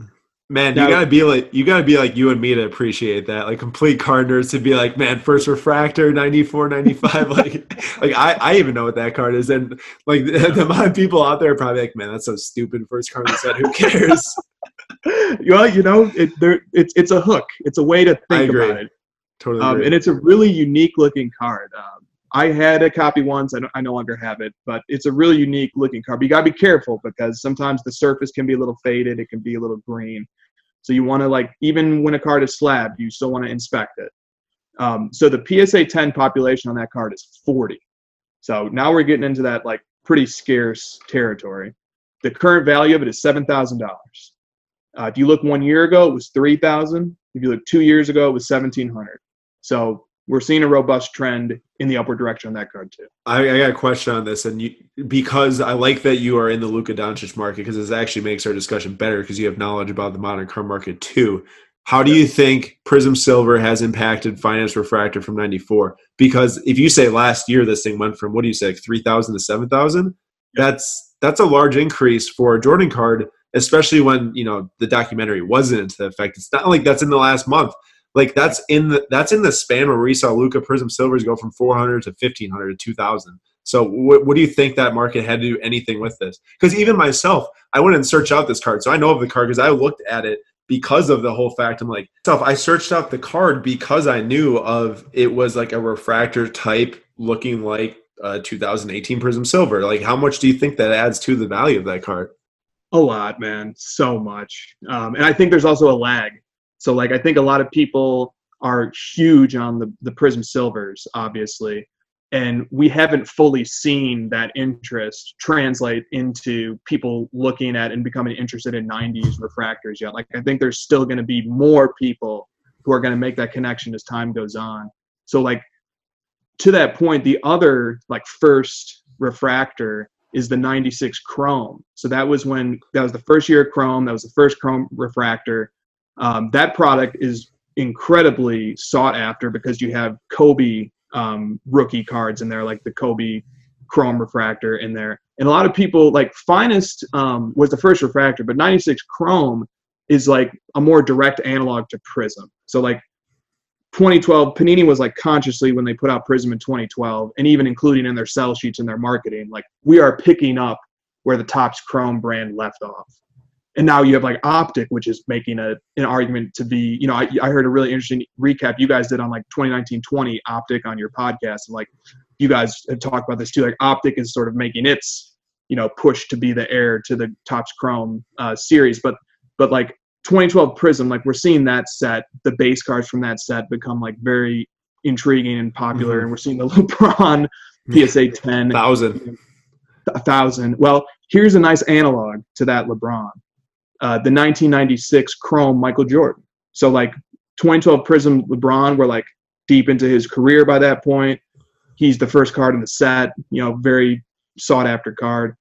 Man, you gotta be like you gotta be like you and me to appreciate that. Like complete card nerds to be like, man, first refractor, 94, 95. [LAUGHS] like like I, I even know what that card is. And like [LAUGHS] the, the amount of people out there are probably like, man, that's so stupid first card set. Who cares? [LAUGHS] well, you know, it, there, it's it's a hook. It's a way to think about it. Totally. Um, and it's a really unique looking card. Um, I had a copy once. I, I no longer have it, but it's a really unique looking card. But you gotta be careful because sometimes the surface can be a little faded. It can be a little green. So you want to like even when a card is slabbed, you still want to inspect it. Um, so the PSA 10 population on that card is 40. So now we're getting into that like pretty scarce territory. The current value of it is seven thousand dollars. Uh, if you look one year ago, it was three thousand. If you look two years ago, it was seventeen hundred. So we're seeing a robust trend in the upward direction on that card too. I, I got a question on this, and you, because I like that you are in the Luka Doncic market because this actually makes our discussion better because you have knowledge about the modern car market too. How do you think Prizm Silver has impacted Finest Refractor from '94? Because if you say last year this thing went from what do you say, like three thousand to seven thousand, that's that's a large increase for a Jordan card, especially when you know the documentary wasn't into effect. It's not like that's in the last month. Like that's in the that's in the span where we saw Luka Prizm Silvers go from 400 to 1500 to 2000. So what, what do you think that market had to do anything with this? Because even myself, I went and searched out this card, so I know of the card because I looked at it because of the whole fact. I'm like, stuff. I searched out the card because I knew of it was like a refractor type, looking like uh, 2018 Prizm Silver. Like, how much do you think that adds to the value of that card? A lot, man. So much. Um, and I think there's also a lag. So, like, I think a lot of people are huge on the, the Prizm Silvers, obviously. And we haven't fully seen that interest translate into people looking at and becoming interested in 90s refractors yet. Like, I think there's still going to be more people who are going to make that connection as time goes on. So, like, to that point, the other like first refractor is the 96 chrome. So that was when that was the first year of chrome. That was the first chrome refractor. Um, that product is incredibly sought after because you have Kobe um, rookie cards in there, like the Kobe chrome refractor in there. And a lot of people like Finest um, was the first refractor, but 96 chrome is like a more direct analog to Prizm. So like 2012, Panini was like consciously when they put out Prizm in 2012, and even including in their sell sheets and their marketing, like we are picking up where the Topps Chrome brand left off. And now you have like Optic, which is making a an argument to be, you know, I, I heard a really interesting recap you guys did on like 2019-20 Optic on your podcast, and like you guys have talked about this too. Like Optic is sort of making its, you know, push to be the heir to the Topps Chrome uh, series, but but like 2012 Prizm, like we're seeing that set, the base cards from that set become like very intriguing and popular, mm-hmm. and we're seeing the [LAUGHS] LeBron PSA 10 thousand, a thousand. Well, here's a nice analog to that LeBron, uh, the 1996 Chrome Michael Jordan. So like 2012 Prizm LeBron, we're like deep into his career by that point. He's the first card in the set, you know, very sought after card.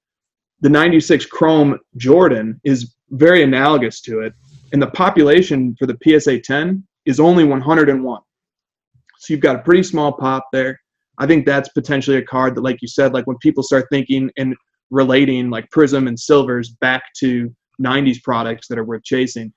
The 96 Chrome Jordan is very analogous to it and the population for the PSA 10 is only 101. So you've got a pretty small pop there. I think that's potentially a card that, like you said, like when people start thinking and relating like Prizm and Silvers back to 90s products that are worth chasing,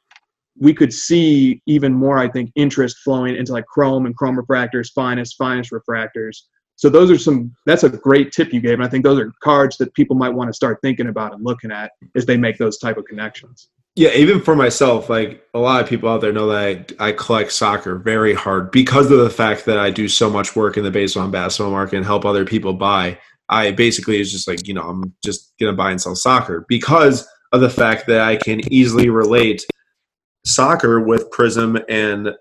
we could see even more, I think, interest flowing into like Chrome and Chrome refractors, finest, finest refractors. So those are some. That's a great tip you gave, and I think those are cards that people might want to start thinking about and looking at as they make those type of connections. Yeah, even for myself, like a lot of people out there know that I, I, collect soccer very hard because of the fact that I do so much work in the baseball and basketball market and help other people buy. I basically is just like, you know, I'm just gonna buy and sell soccer because of the fact that I can easily relate soccer with Prizm and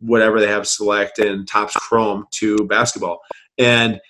whatever they have select and Topps Chrome to basketball. And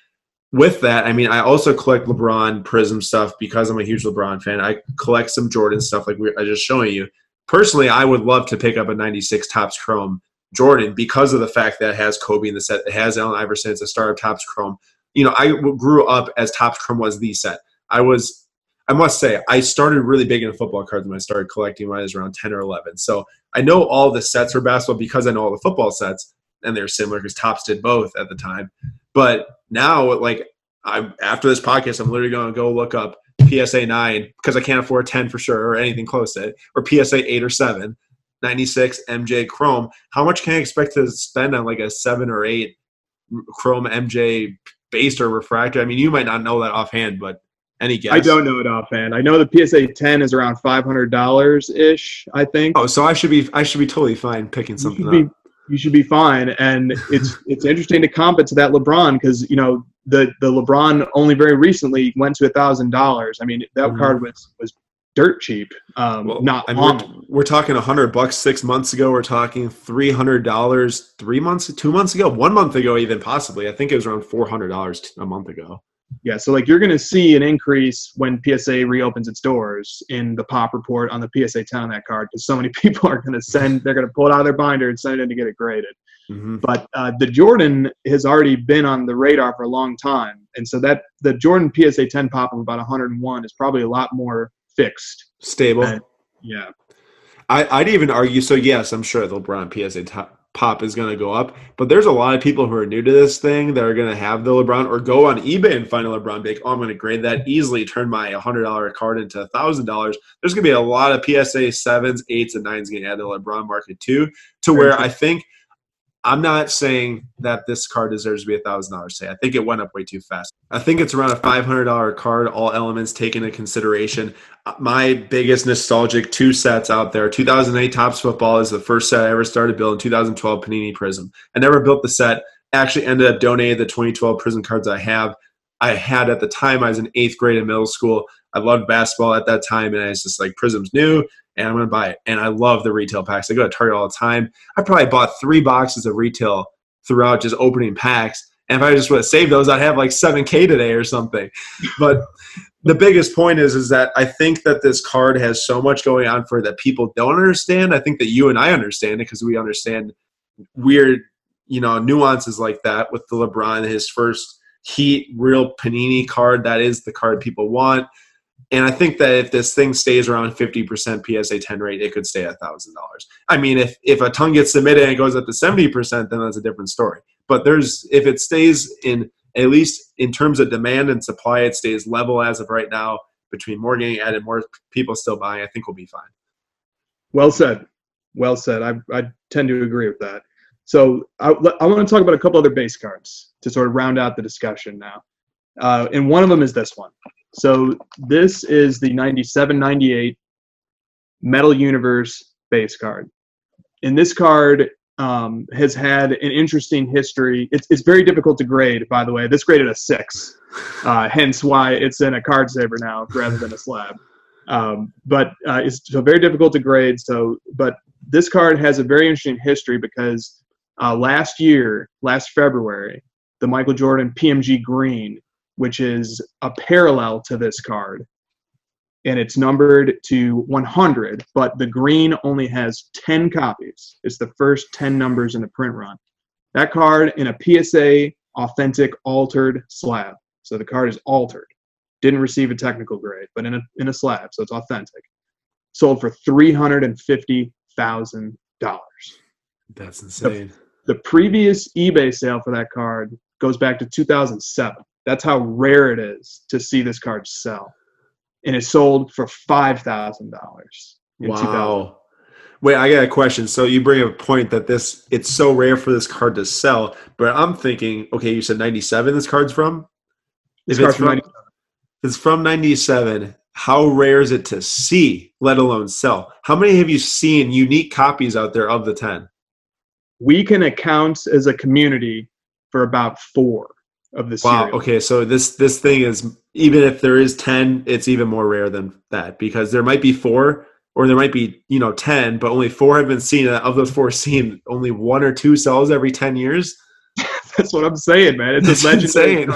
with that, I mean, I also collect LeBron Prizm stuff because I'm a huge LeBron fan. I collect some Jordan stuff, like we, I just showing you. Personally, I would love to pick up a '96 Topps Chrome Jordan because of the fact that it has Kobe in the set. It has Allen Iverson. It's a star of Topps Chrome. You know, I grew up as Topps Chrome was the set. I was, I must say, I started really big into football cards when I started collecting when I was around 10 or 11. So I know all the sets for basketball because I know all the football sets, and they're similar because Topps did both at the time. But now, like, I'm after this podcast, I'm literally going to go look up PSA nine because I can't afford ten for sure or anything close to it, or PSA eight or seven. 96 MJ Chrome. How much can I expect to spend on like a seven or eight Chrome MJ based or refractor? I mean, you might not know that offhand, but any guess? I don't know it offhand. I know the PSA 10 is around five hundred dollars ish. I think. Oh, so I should be I should be totally fine picking something you up. Be, you should be fine, and it's it's interesting to comp it to that LeBron because you know the the LeBron only very recently went to a thousand dollars. I mean, that mm-hmm. card was was dirt cheap. Um, well, not I mean, we're, we're, talking a hundred bucks six months ago. We're talking three hundred dollars three months, two months ago, one month ago, even possibly. I think it was around four hundred dollars a month ago. Yeah, so like you're going to see an increase when PSA reopens its doors in the pop report on the PSA 10 on that card because so many [LAUGHS] people are going to send, they're going to pull it out of their binder and send it in to get it graded. Mm-hmm. But uh, the Jordan has already been on the radar for a long time, and so that the Jordan PSA 10 pop of about 101 is probably a lot more fixed, stable. And, yeah, I, would even argue. So yes, I'm sure the LeBron PSA top, pop is going to go up, but there's a lot of people who are new to this thing that are going to have the LeBron or go on eBay and find a LeBron big. Oh, I'm going to grade that easily, turn my $100 card into $1,000. There's going to be a lot of PSA sevens, eights, and nines getting added to the LeBron market too, to where I think I'm not saying that this card deserves to be a thousand dollars. Say, I think it went up way too fast. I think it's around a five hundred dollar card, all elements taken into consideration. Uh, my biggest nostalgic two sets out there: 2008 Topps Football is the first set I ever started building. 2012 Panini Prizm. I never built the set. Actually, ended up donating the 2012 Prizm cards I have. I had at the time I was in eighth grade in middle school. I loved basketball at that time, and I was just like, Prizm's new and I'm going to buy it. And I love the retail packs. I go to Target all the time. I probably bought three boxes of retail throughout just opening packs. And if I just would have saved those, I'd have like 7K today or something. But the biggest point is, is that I think that this card has so much going on for that people don't understand. I think that you and I understand it because we understand weird, you know, nuances like that with the LeBron, his first Heat real Panini card. That is the card people want and I think that if this thing stays around 50% PSA 10 rate, it could stay at $1,000. I mean, if, if a ton gets submitted and it goes up to 70%, then that's a different story. But there's if it stays in, at least in terms of demand and supply, it stays level as of right now between more getting added, more people still buying, I think we'll be fine. Well said. Well said. I, I tend to agree with that. So I, I want to talk about a couple other base cards to sort of round out the discussion now. Uh, and one of them is this one. So this is the 97-98 Metal Universe base card. And this card um, has had an interesting history. It's, it's very difficult to grade, by the way. This graded a six, uh, hence why it's in a card saver now rather than a slab. Um, but uh, it's so very difficult to grade. So, but this card has a very interesting history because uh, last year, last February, the Michael Jordan PMG Green which is a parallel to this card. And it's numbered to 100, but the green only has 10 copies. It's the first 10 numbers in the print run. That card in a PSA authentic altered slab. So the card is altered. Didn't receive a technical grade, but in a, in a slab, so it's authentic. Sold for $350,000. That's insane. The, the previous eBay sale for that card goes back to 2007. That's how rare it is to see this card sell. And it sold for five thousand dollars. Wow. Wait, I got a question. So you bring up a point that this it's so rare for this card to sell, but I'm thinking, okay, you said 97 this card's from? This if it's from, from it's from 97, how rare is it to see, let alone sell? How many have you seen unique copies out there of the 10? We can account as a community for about 4 of the wow. Okay, so this this thing is even if there is ten, it's even more rare than that because there might be four or there might be you know ten, but only four have been seen. Of those four seen, only one or two sells every ten years. [LAUGHS] That's what I'm saying, man. It's That's a legendary.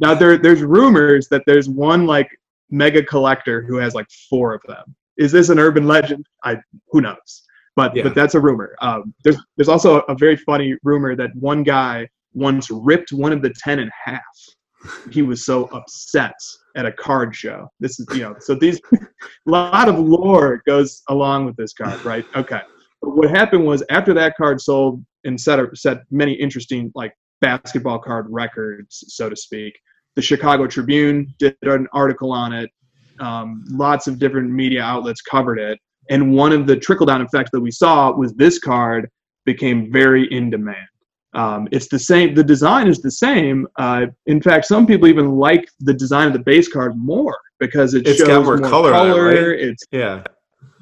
Now there there's rumors that there's one like mega collector who has like four of them. Is this an urban legend? I who knows. But yeah. but that's a rumor. Um, there's there's also a very funny rumor that one guy once ripped one of the 10 in half. He was so upset at a card show. This is, you know, so these, [LAUGHS] a lot of lore goes along with this card, right? Okay. But what happened was after that card sold and set, set many interesting, like, basketball card records, so to speak, the Chicago Tribune did an article on it. Um, lots of different media outlets covered it. And one of the trickle down effects that we saw was this card became very in demand. Um, it's the same. The design is the same. Uh, in fact, some people even like the design of the base card more because it it's shows got more, more color. color. It, right? It's yeah.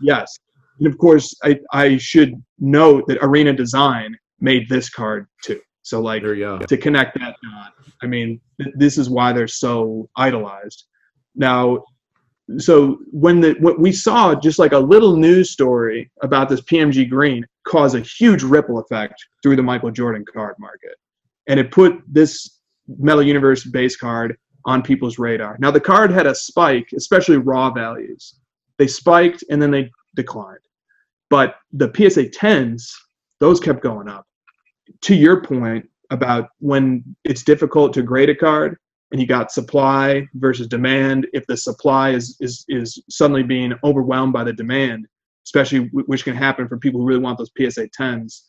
Yes, and of course, I I should note that Arena Design made this card too. So like to connect that dot. I mean, th- this is why they're so idolized. Now, so when the what we saw just like a little news story about this PMG green cause a huge ripple effect through the Michael Jordan card market, and it put this Metal Universe base card on people's radar. Now the card had a spike, especially raw values. They spiked and then they declined, but the PSA 10s those kept going up. To your point about when it's difficult to grade a card, and you got supply versus demand. If the supply is is is suddenly being overwhelmed by the demand, especially which can happen for people who really want those PSA 10s,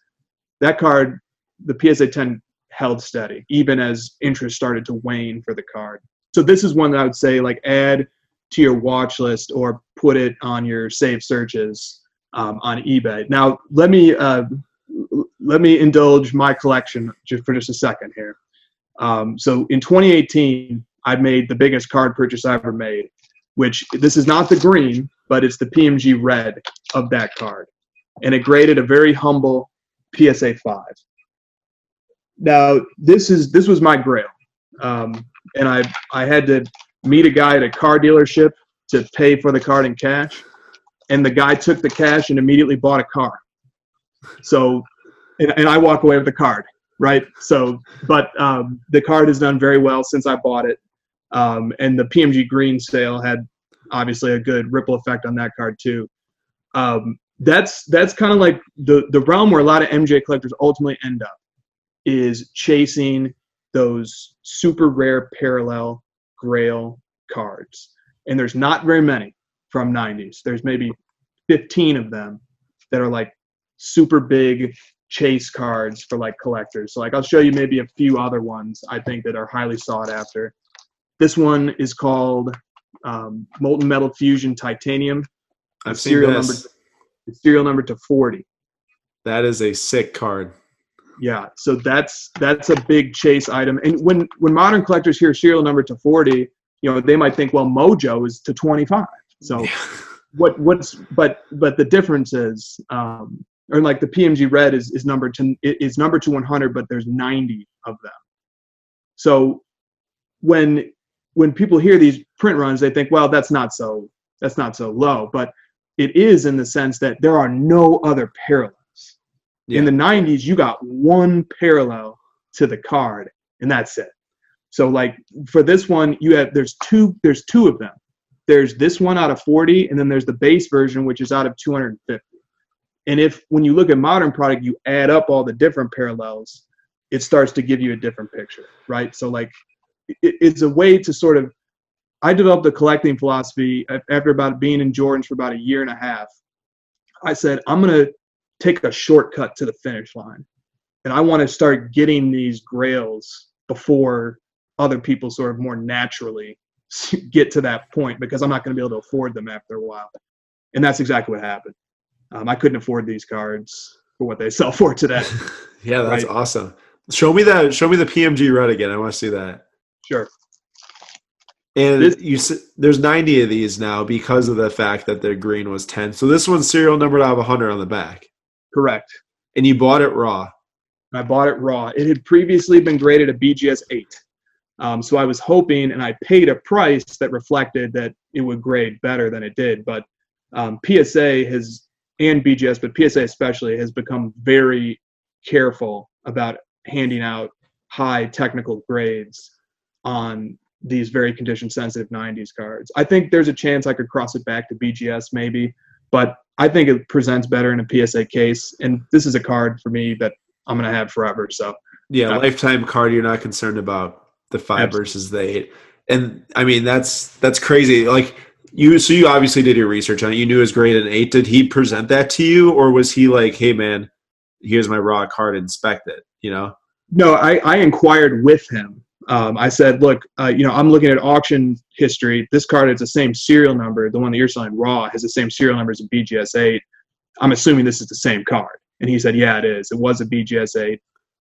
that card, the PSA 10 held steady even as interest started to wane for the card. So this is one that I would say like add to your watch list or put it on your save searches um, on eBay. Now let me uh, let me indulge my collection just for just a second here. Um, so in 2018, I made the biggest card purchase I ever made, which this is not the green, but it's the PMG red of that card. And it graded a very humble PSA 5. Now, this is this was my grail. Um, and I, I had to meet a guy at a car dealership to pay for the card in cash. And the guy took the cash and immediately bought a car. So, and, and I walk away with the card, right? So, but um, the card has done very well since I bought it. Um, and the PMG Green sale had obviously a good ripple effect on that card too. Um, that's that's kind of like the the realm where a lot of MJ collectors ultimately end up is chasing those super rare parallel grail cards. And there's not very many from 90s. There's maybe 15 of them that are like super big chase cards for like collectors. So like I'll show you maybe a few other ones I think that are highly sought after. This one is called um, Molten Metal Fusion Titanium. I've seen serial this. number serial number to 40. That is a sick card. Yeah, so that's that's a big chase item. And when when modern collectors hear serial number to 40, you know, they might think, well, Mojo is to 25. So yeah. what what's but but the difference is um or like the PMG red is is number to is number to 100, but there's 90 of them. So when when people hear these print runs, they think, well, that's not so that's not so low, but it is in the sense that there are no other parallels. Yeah. In the 90s, you got one parallel to the card, and that's it. So like for this one, you have there's two there's two of them. There's this one out of 40, and then there's the base version, which is out of 250. And if when you look at modern product, you add up all the different parallels, it starts to give you a different picture, right? So like it, it's a way to sort of I developed a collecting philosophy after about being in Jordans for about a year and a half. I said, I'm to take a shortcut to the finish line. And I want to start getting these grails before other people sort of more naturally [LAUGHS] get to that point because I'm not going to be able to afford them after a while. And that's exactly what happened. Um, I couldn't afford these cards for what they [LAUGHS] sell for today. [LAUGHS] yeah, that's right? awesome. Show me that. Show me the PMG red again. I want to see that. Sure. And this, you there's 90 of these now because of the fact that the green was 10. So this one's serial numbered out of 100 on the back. Correct. And you bought it raw. I bought it raw. It had previously been graded a BGS 8. Um, so I was hoping, and I paid a price that reflected that it would grade better than it did. But um, PSA has, and BGS, but PSA especially, has become very careful about handing out high technical grades on these very condition sensitive 90s cards. I think there's a chance I could cross it back to BGS maybe, but I think it presents better in a PSA case. And this is a card for me that I'm going to have forever. So, yeah, uh, lifetime card, you're not concerned about the five absolutely. versus the eight. And I mean, that's that's crazy. Like, you so you obviously did your research on it. You knew it was great at an eight. Did he present that to you, or was he like, "Hey, man, here's my raw card, inspect it"? You know? No, I I inquired with him um, I said, look, uh, you know, I'm looking at auction history. This card has the same serial number. The one that you're selling raw has the same serial number as a BGS 8. I'm assuming this is the same card. And he said, yeah, it is. It was a BGS 8.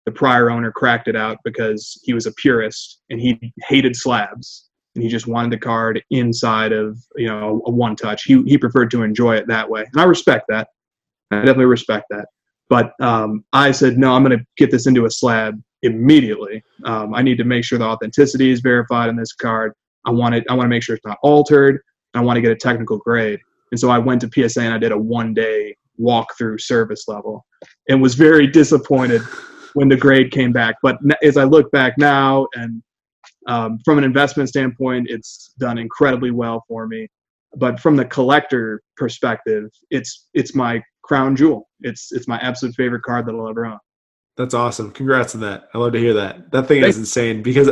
The prior owner cracked it out because he was a purist and he hated slabs and he just wanted the card inside of, you know, a one touch. He, he preferred to enjoy it that way. And I respect that. I definitely respect that. But um, I said, no, I'm going to get this into a slab immediately. Um, I need to make sure the authenticity is verified in this card. I want it. I want to make sure it's not altered. I want to get a technical grade. And so I went to PSA and I did a one day walkthrough service level, and was very disappointed when the grade came back. But as I look back now, and um, from an investment standpoint, it's done incredibly well for me. But from the collector perspective, it's it's my crown jewel. It's it's my absolute favorite card that I'll ever own. That's awesome. Congrats on that. I love to hear that. That thing Thanks. is insane because,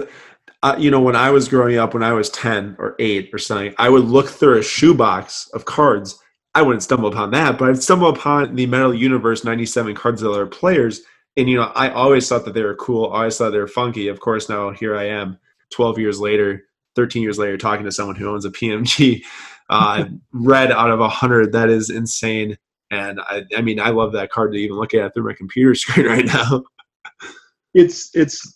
uh, you know, when I was growing up, when I was 10 or 8 or something, I would look through a shoebox of cards. I wouldn't stumble upon that, but I'd stumble upon the Metal Universe 97 cards that are players. And, you know, I always thought that they were cool. I always thought they were funky. Of course, now here I am 12 years later, 13 years later, talking to someone who owns a PMG uh, [LAUGHS] red out of 100. That is insane. And I, I mean, I love that card to even look at through my computer [LAUGHS] screen right now. It's it's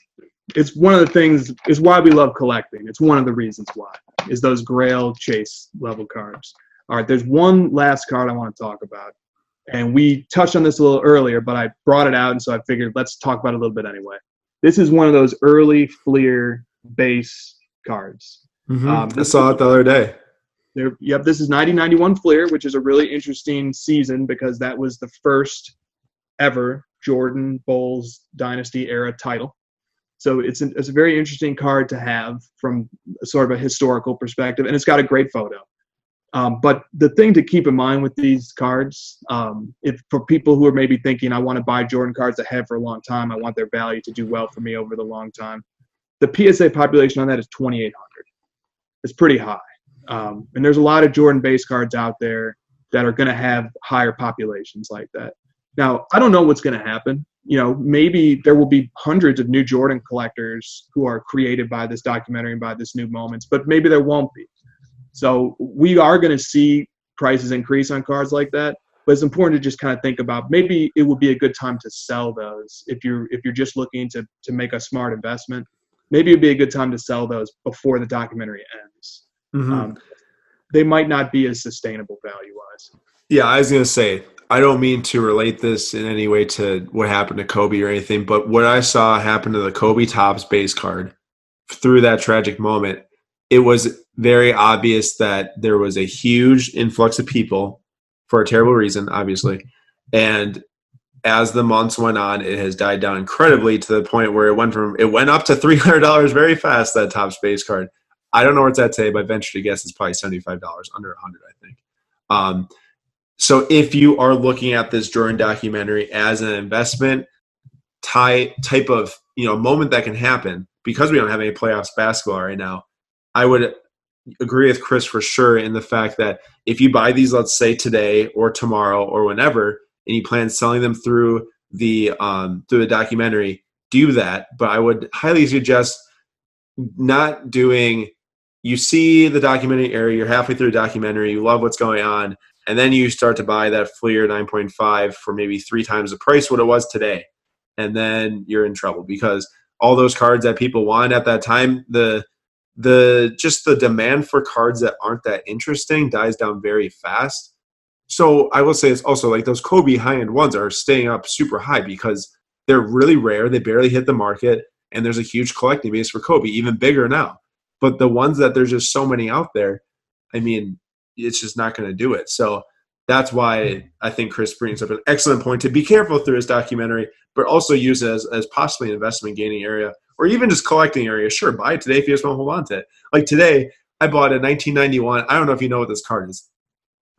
it's one of the things is why we love collecting. It's one of the reasons why is those Grail Chase level cards. All right, there's one last card I want to talk about, and we touched on this a little earlier, but I brought it out, and so I figured let's talk about it a little bit anyway. This is one of those early Fleer base cards. Mm-hmm. Um, I saw it the other day. There, yep, this is 1991 Fleer, which is a really interesting season because that was the first ever Jordan Bulls Dynasty era title. So it's, an, it's a very interesting card to have from sort of a historical perspective, and it's got a great photo. Um, but the thing to keep in mind with these cards, um, if for people who are maybe thinking, I want to buy Jordan cards that have for a long time, I want their value to do well for me over the long time. The PSA population on that is 2,800. It's pretty high, um, and there's a lot of Jordan base cards out there that are going to have higher populations like that. Now, I don't know what's going to happen. You know, maybe there will be hundreds of new Jordan collectors who are created by this documentary and by this new moments, but maybe there won't be so we are going to see prices increase on cards like that. But it's important to just kind of think about maybe it would be a good time to sell those if you're if you're just looking to to make a smart investment. Maybe it'd be a good time to sell those before the documentary ends. Mm-hmm. Um, they might not be as sustainable value wise. Yeah, I was gonna say I don't mean to relate this in any way to what happened to Kobe or anything, but what I saw happen to the Kobe Topps base card through that tragic moment it was very obvious that there was a huge influx of people for a terrible reason, obviously. And as the months went on, it has died down incredibly to the point where it went from it went up to three hundred dollars very fast. That Topps base card. I don't know where it's at today, but venture to guess it's probably seventy five dollars, under a hundred, I think. Um, so if you are looking at this Jordan documentary as an investment type type of you know moment that can happen because we don't have any playoffs basketball right now I would agree with Chris for sure in the fact that if you buy these, let's say today or tomorrow or whenever, and you plan selling them through the um, through the documentary, do that. But I would highly suggest not doing. You see the documentary area, you're halfway through the documentary, you love what's going on, and then you start to buy that Fleer 9.5 for maybe three times the price what it was today, and then you're in trouble because all those cards that people want at that time, the the just the demand for cards that aren't that interesting dies down very fast. So I will say it's also like those Kobe high end ones are staying up super high because they're really rare. They barely hit the market, and there's a huge collecting base for Kobe, even bigger now. But the ones that there's just so many out there, I mean, it's just not going to do it. So that's why I think Chris brings up an excellent point to be careful through his documentary, but also use it as, as possibly an investment gaining area or even just collecting area. Sure, buy it today if you just want to hold on to it. Like today, I bought a 1991. I don't know if you know what this card is.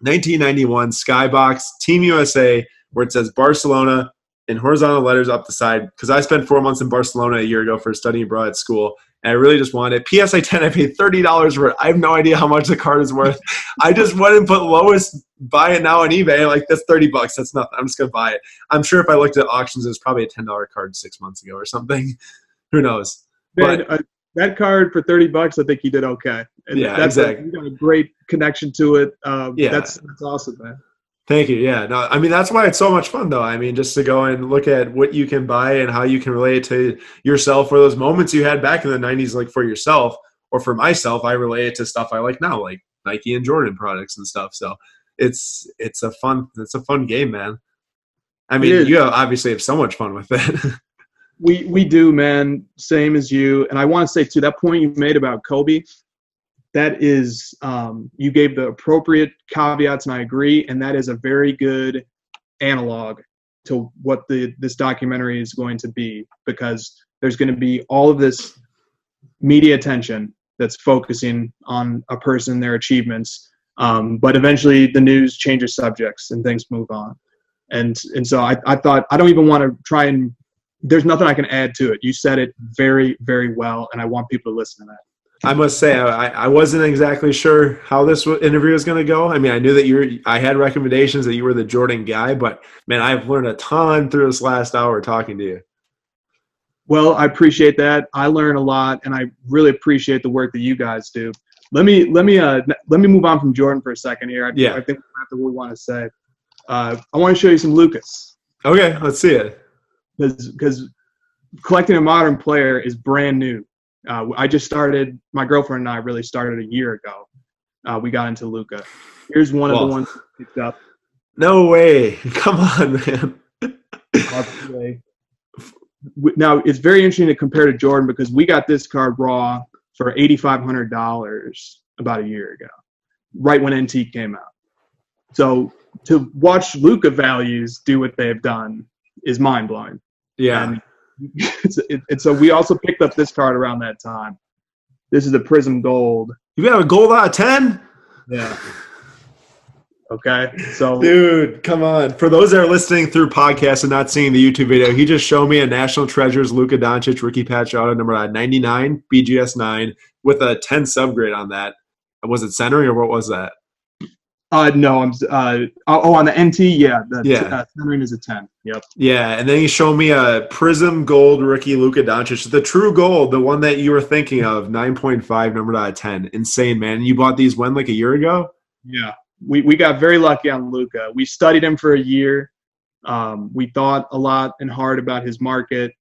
1991 Skybox Team USA, where it says Barcelona in horizontal letters up the side. Because I spent four months in Barcelona a year ago for studying abroad at school, and I really just wanted it. PSA 10, I paid thirty dollars for it. I have no idea how much the card is worth. [LAUGHS] I just went and put lowest buy it now on eBay. Like that's thirty bucks. That's nothing. I'm just gonna buy it. I'm sure if I looked at auctions, it was probably a ten dollar card six months ago or something. [LAUGHS] who knows? But, uh, that card for 30 bucks, I think he did okay. And yeah, that's exactly. A, you got a great connection to it. Um, yeah. That's, that's awesome, man. Thank you. Yeah. No, I mean, that's why it's so much fun, though. I mean, just to go and look at what you can buy and how you can relate to yourself or those moments you had back in the 90s, like for yourself or for myself, I relate it to stuff I like now, like Nike and Jordan products and stuff. So it's, it's a fun, it's a fun game, man. I mean, you obviously have so much fun with it. [LAUGHS] We we do, man. Same as you. And I want to say to that point you made about Kobe, that is um, you gave the appropriate caveats, and I agree. And that is a very good analog to what the this documentary is going to be because there's going to be all of this media attention that's focusing on a person their achievements um, but eventually the news changes subjects and things move on and and so I, I thought i don't even want to try and there's nothing I can add to it. You said it very, very well, and I want people to listen to that. I must say, I, I wasn't exactly sure how this interview was going to go. I mean, I knew that you were, I had recommendations that you were the Jordan guy, but man, I've learned a ton through this last hour talking to you. Well, I appreciate that. I learn a lot, and I really appreciate the work that you guys do. Let me let me uh let me move on from Jordan for a second here. I, yeah, I think that's what we want to say. uh, I want to show you some Lukas Okay, let's see it. Because collecting a modern player is brand new. Uh, I just started. My girlfriend and I really started a year ago. Uh, we got into Luka. Here's one of the ones we picked up. No way. [LAUGHS] Come on, man. Now it's very interesting to compare to Jordan because we got this card raw for eighty five hundred dollars about a year ago, right when NT came out. So to watch Luka values do what they've done is mind blowing. Yeah. And, it's, it, and so we also picked up this card around that time. This is the Prizm Gold. You got a gold out of 10? Yeah. Okay. So Dude, come on. For those that are listening through podcasts and not seeing the YouTube video, he just showed me a National Treasures Luka Doncic rookie patch auto number 99, BGS 9, with a 10 subgrade on that. Was it centering or what was that? Uh, no, I'm uh, oh on the NT, yeah, the Yeah. uh, centering is a ten. Yep. Yeah, and then he showed me a Prizm Gold rookie Luka Doncic, the true gold, the one that you were thinking of, 9.5, number out of 10. Insane, man. You bought these when, like a year ago? Yeah, we, we got very lucky on Luka. We studied him for a year. Um, we thought a lot and hard about his market,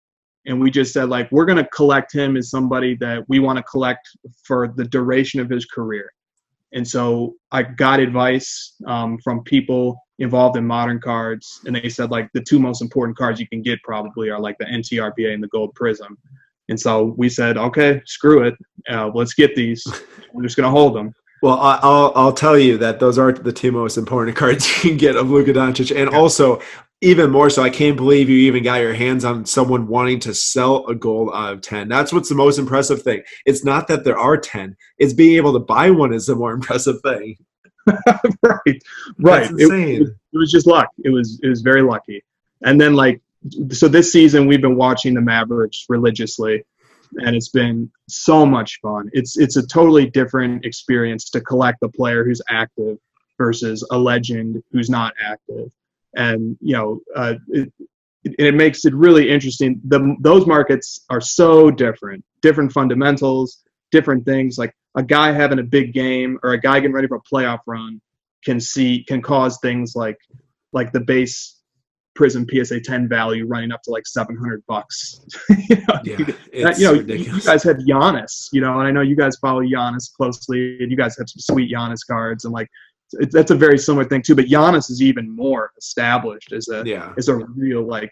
and we just said like we're gonna collect him as somebody that we want to collect for the duration of his career. And so I got advice um, from people involved in modern cards, and they said like the two most important cards you can get probably are like the NTRPA and the Gold Prizm. And so we said, okay, screw it, uh, let's get these. We're just gonna hold them. Well, I- I'll I'll tell you that those are the two most important [LAUGHS] cards you can get of Luka Doncic, and also even more so, I can't believe you even got your hands on someone wanting to sell a gold out of ten. That's what's the most impressive thing. It's not that there are ten; it's being able to buy one is the more [LAUGHS] impressive thing. [LAUGHS] right, right. That's It- insane. It, it was just luck. It was it was very lucky. And then like so this season we've been watching the Mavericks religiously, and it's been so much fun. It's it's a totally different experience to collect a player who's active versus a legend who's not active. And you know, uh, it, it, makes it really interesting. The those markets are so different, different fundamentals, different things. Like a guy having a big game or a guy getting ready for a playoff run can see can cause things like like the base prizm PSA 10 value running up to like 700 bucks. [LAUGHS] you know, Yeah, that- it's you know, you guys have Giannis, you know, and I know you guys follow Giannis closely, and you guys have some sweet Giannis cards, and like it, that's a very similar thing too. But Giannis is even more established as a yeah, as a real like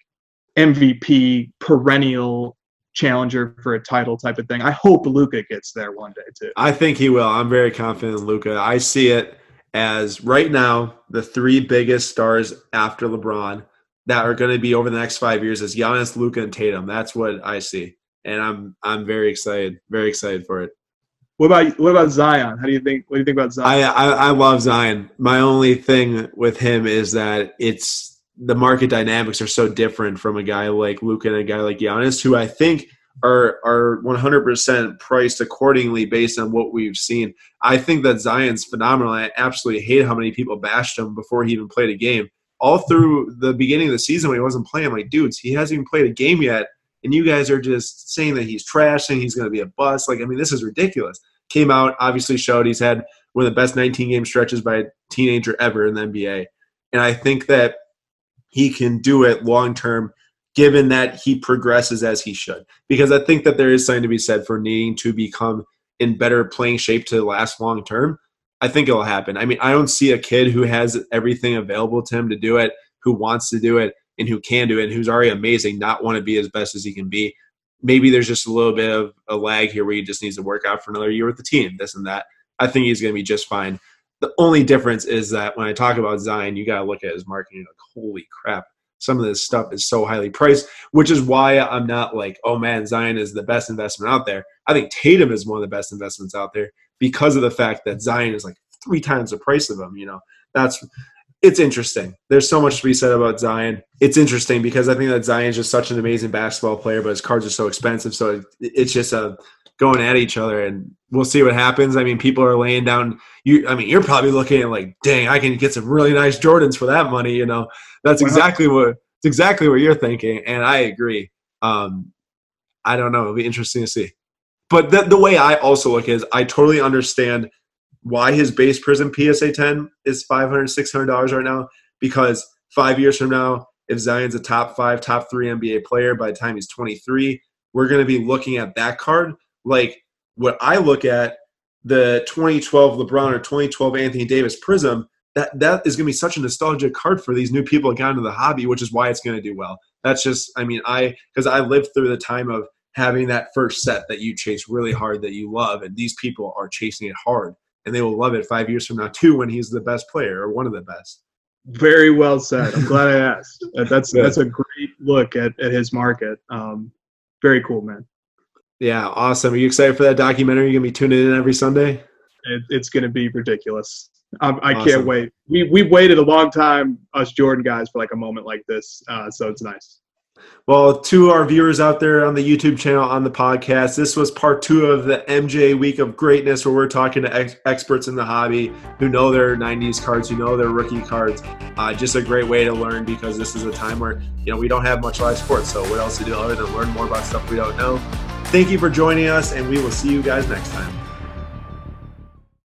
MVP perennial challenger for a title type of thing. I hope Luka gets there one day too. I think he will. I'm very confident in Luka. I see it as right now the three biggest stars after LeBron that are going to be over the next five years is Giannis, Luka, and Tatum. That's what I see, and I'm I'm very excited, very excited for it. What about what about Zion? How do you think? What do you think about Zion? I, I I love Zion. My only thing with him is that it's the market dynamics are so different from a guy like Luka and a guy like Giannis, who I think are are 100% priced accordingly based on what we've seen. I think that Zion's phenomenal. I absolutely hate how many people bashed him before he even played a game. All through the beginning of the season when he wasn't playing, I'm like, dudes, he hasn't even played a game yet, and you guys are just saying that he's trash, saying he's going to be a bust. Like, I mean, this is ridiculous. Came out, obviously showed he's had one of the best 19 game stretches by a teenager ever in the NBA. And I think that he can do it long term, given that he progresses as he should. Because I think that there is something to be said for needing to become in better playing shape to last long term. I think it'll happen. I mean, I don't see a kid who has everything available to him to do it, who wants to do it, and who can do it, and who's already amazing, not want to be as best as he can be. Maybe there's just a little bit of a lag here where he just needs to work out for another year with the team, this and that. I think he's going to be just fine. The only difference is that when I talk about Zion, you got to look at his marketing. Like, holy crap! Some of this stuff is so highly priced, which is why I'm not like, oh man, Zion is the best investment out there. I think Tatum is one of the best investments out there because of the fact that Zion is like three times the price of him. You know, that's it's interesting. There's so much to be said about Zion. It's interesting because I think that Zion is just such an amazing basketball player, but his cards are so expensive. So it's just a going at each other, and we'll see what happens. I mean, people are laying down. You, I mean, you're probably looking at like, dang, I can get some really nice Jordans for that money. You know, that's Wow. exactly what it's exactly what you're thinking, and I agree. Um, I don't know. It'll be interesting to see. But the, the way I also look is I totally understand why his base prizm PSA 10 is $500, $600 right now because five years from now, if Zion's a top five, top three NBA player by the time he's 23, we're going to be looking at that card like what I look at the 2012 LeBron or 2012 Anthony Davis Prizm. That that is going to be such a nostalgic card for these new people that got into the hobby, which is why it's going to do well. That's just, I mean, I because I lived through the time of having that first set that you chase really hard that you love, and these people are chasing it hard, and they will love it five years from now too when he's the best player or one of the best. Very well said. I'm glad I asked. [LAUGHS] That's that's a great look at, at his market. Um, very cool, man. Yeah, awesome. Are you excited for that documentary? You're gonna be tuning in every Sunday. It, it's gonna be ridiculous. I, I awesome. can't wait. We we waited a long time, us Jordan guys, for like a moment like this. Uh, so it's nice. Well, to our viewers out there on the YouTube channel, on the podcast, this was part two of the MJ Week of Greatness, where we're talking to ex- experts in the hobby who know their 90s cards, who know their rookie cards. Uh, just a great way to learn because this is a time where, you know, we don't have much live sports. So, what else to do other than learn more about stuff we don't know? Thank you for joining us, and we will see you guys next time.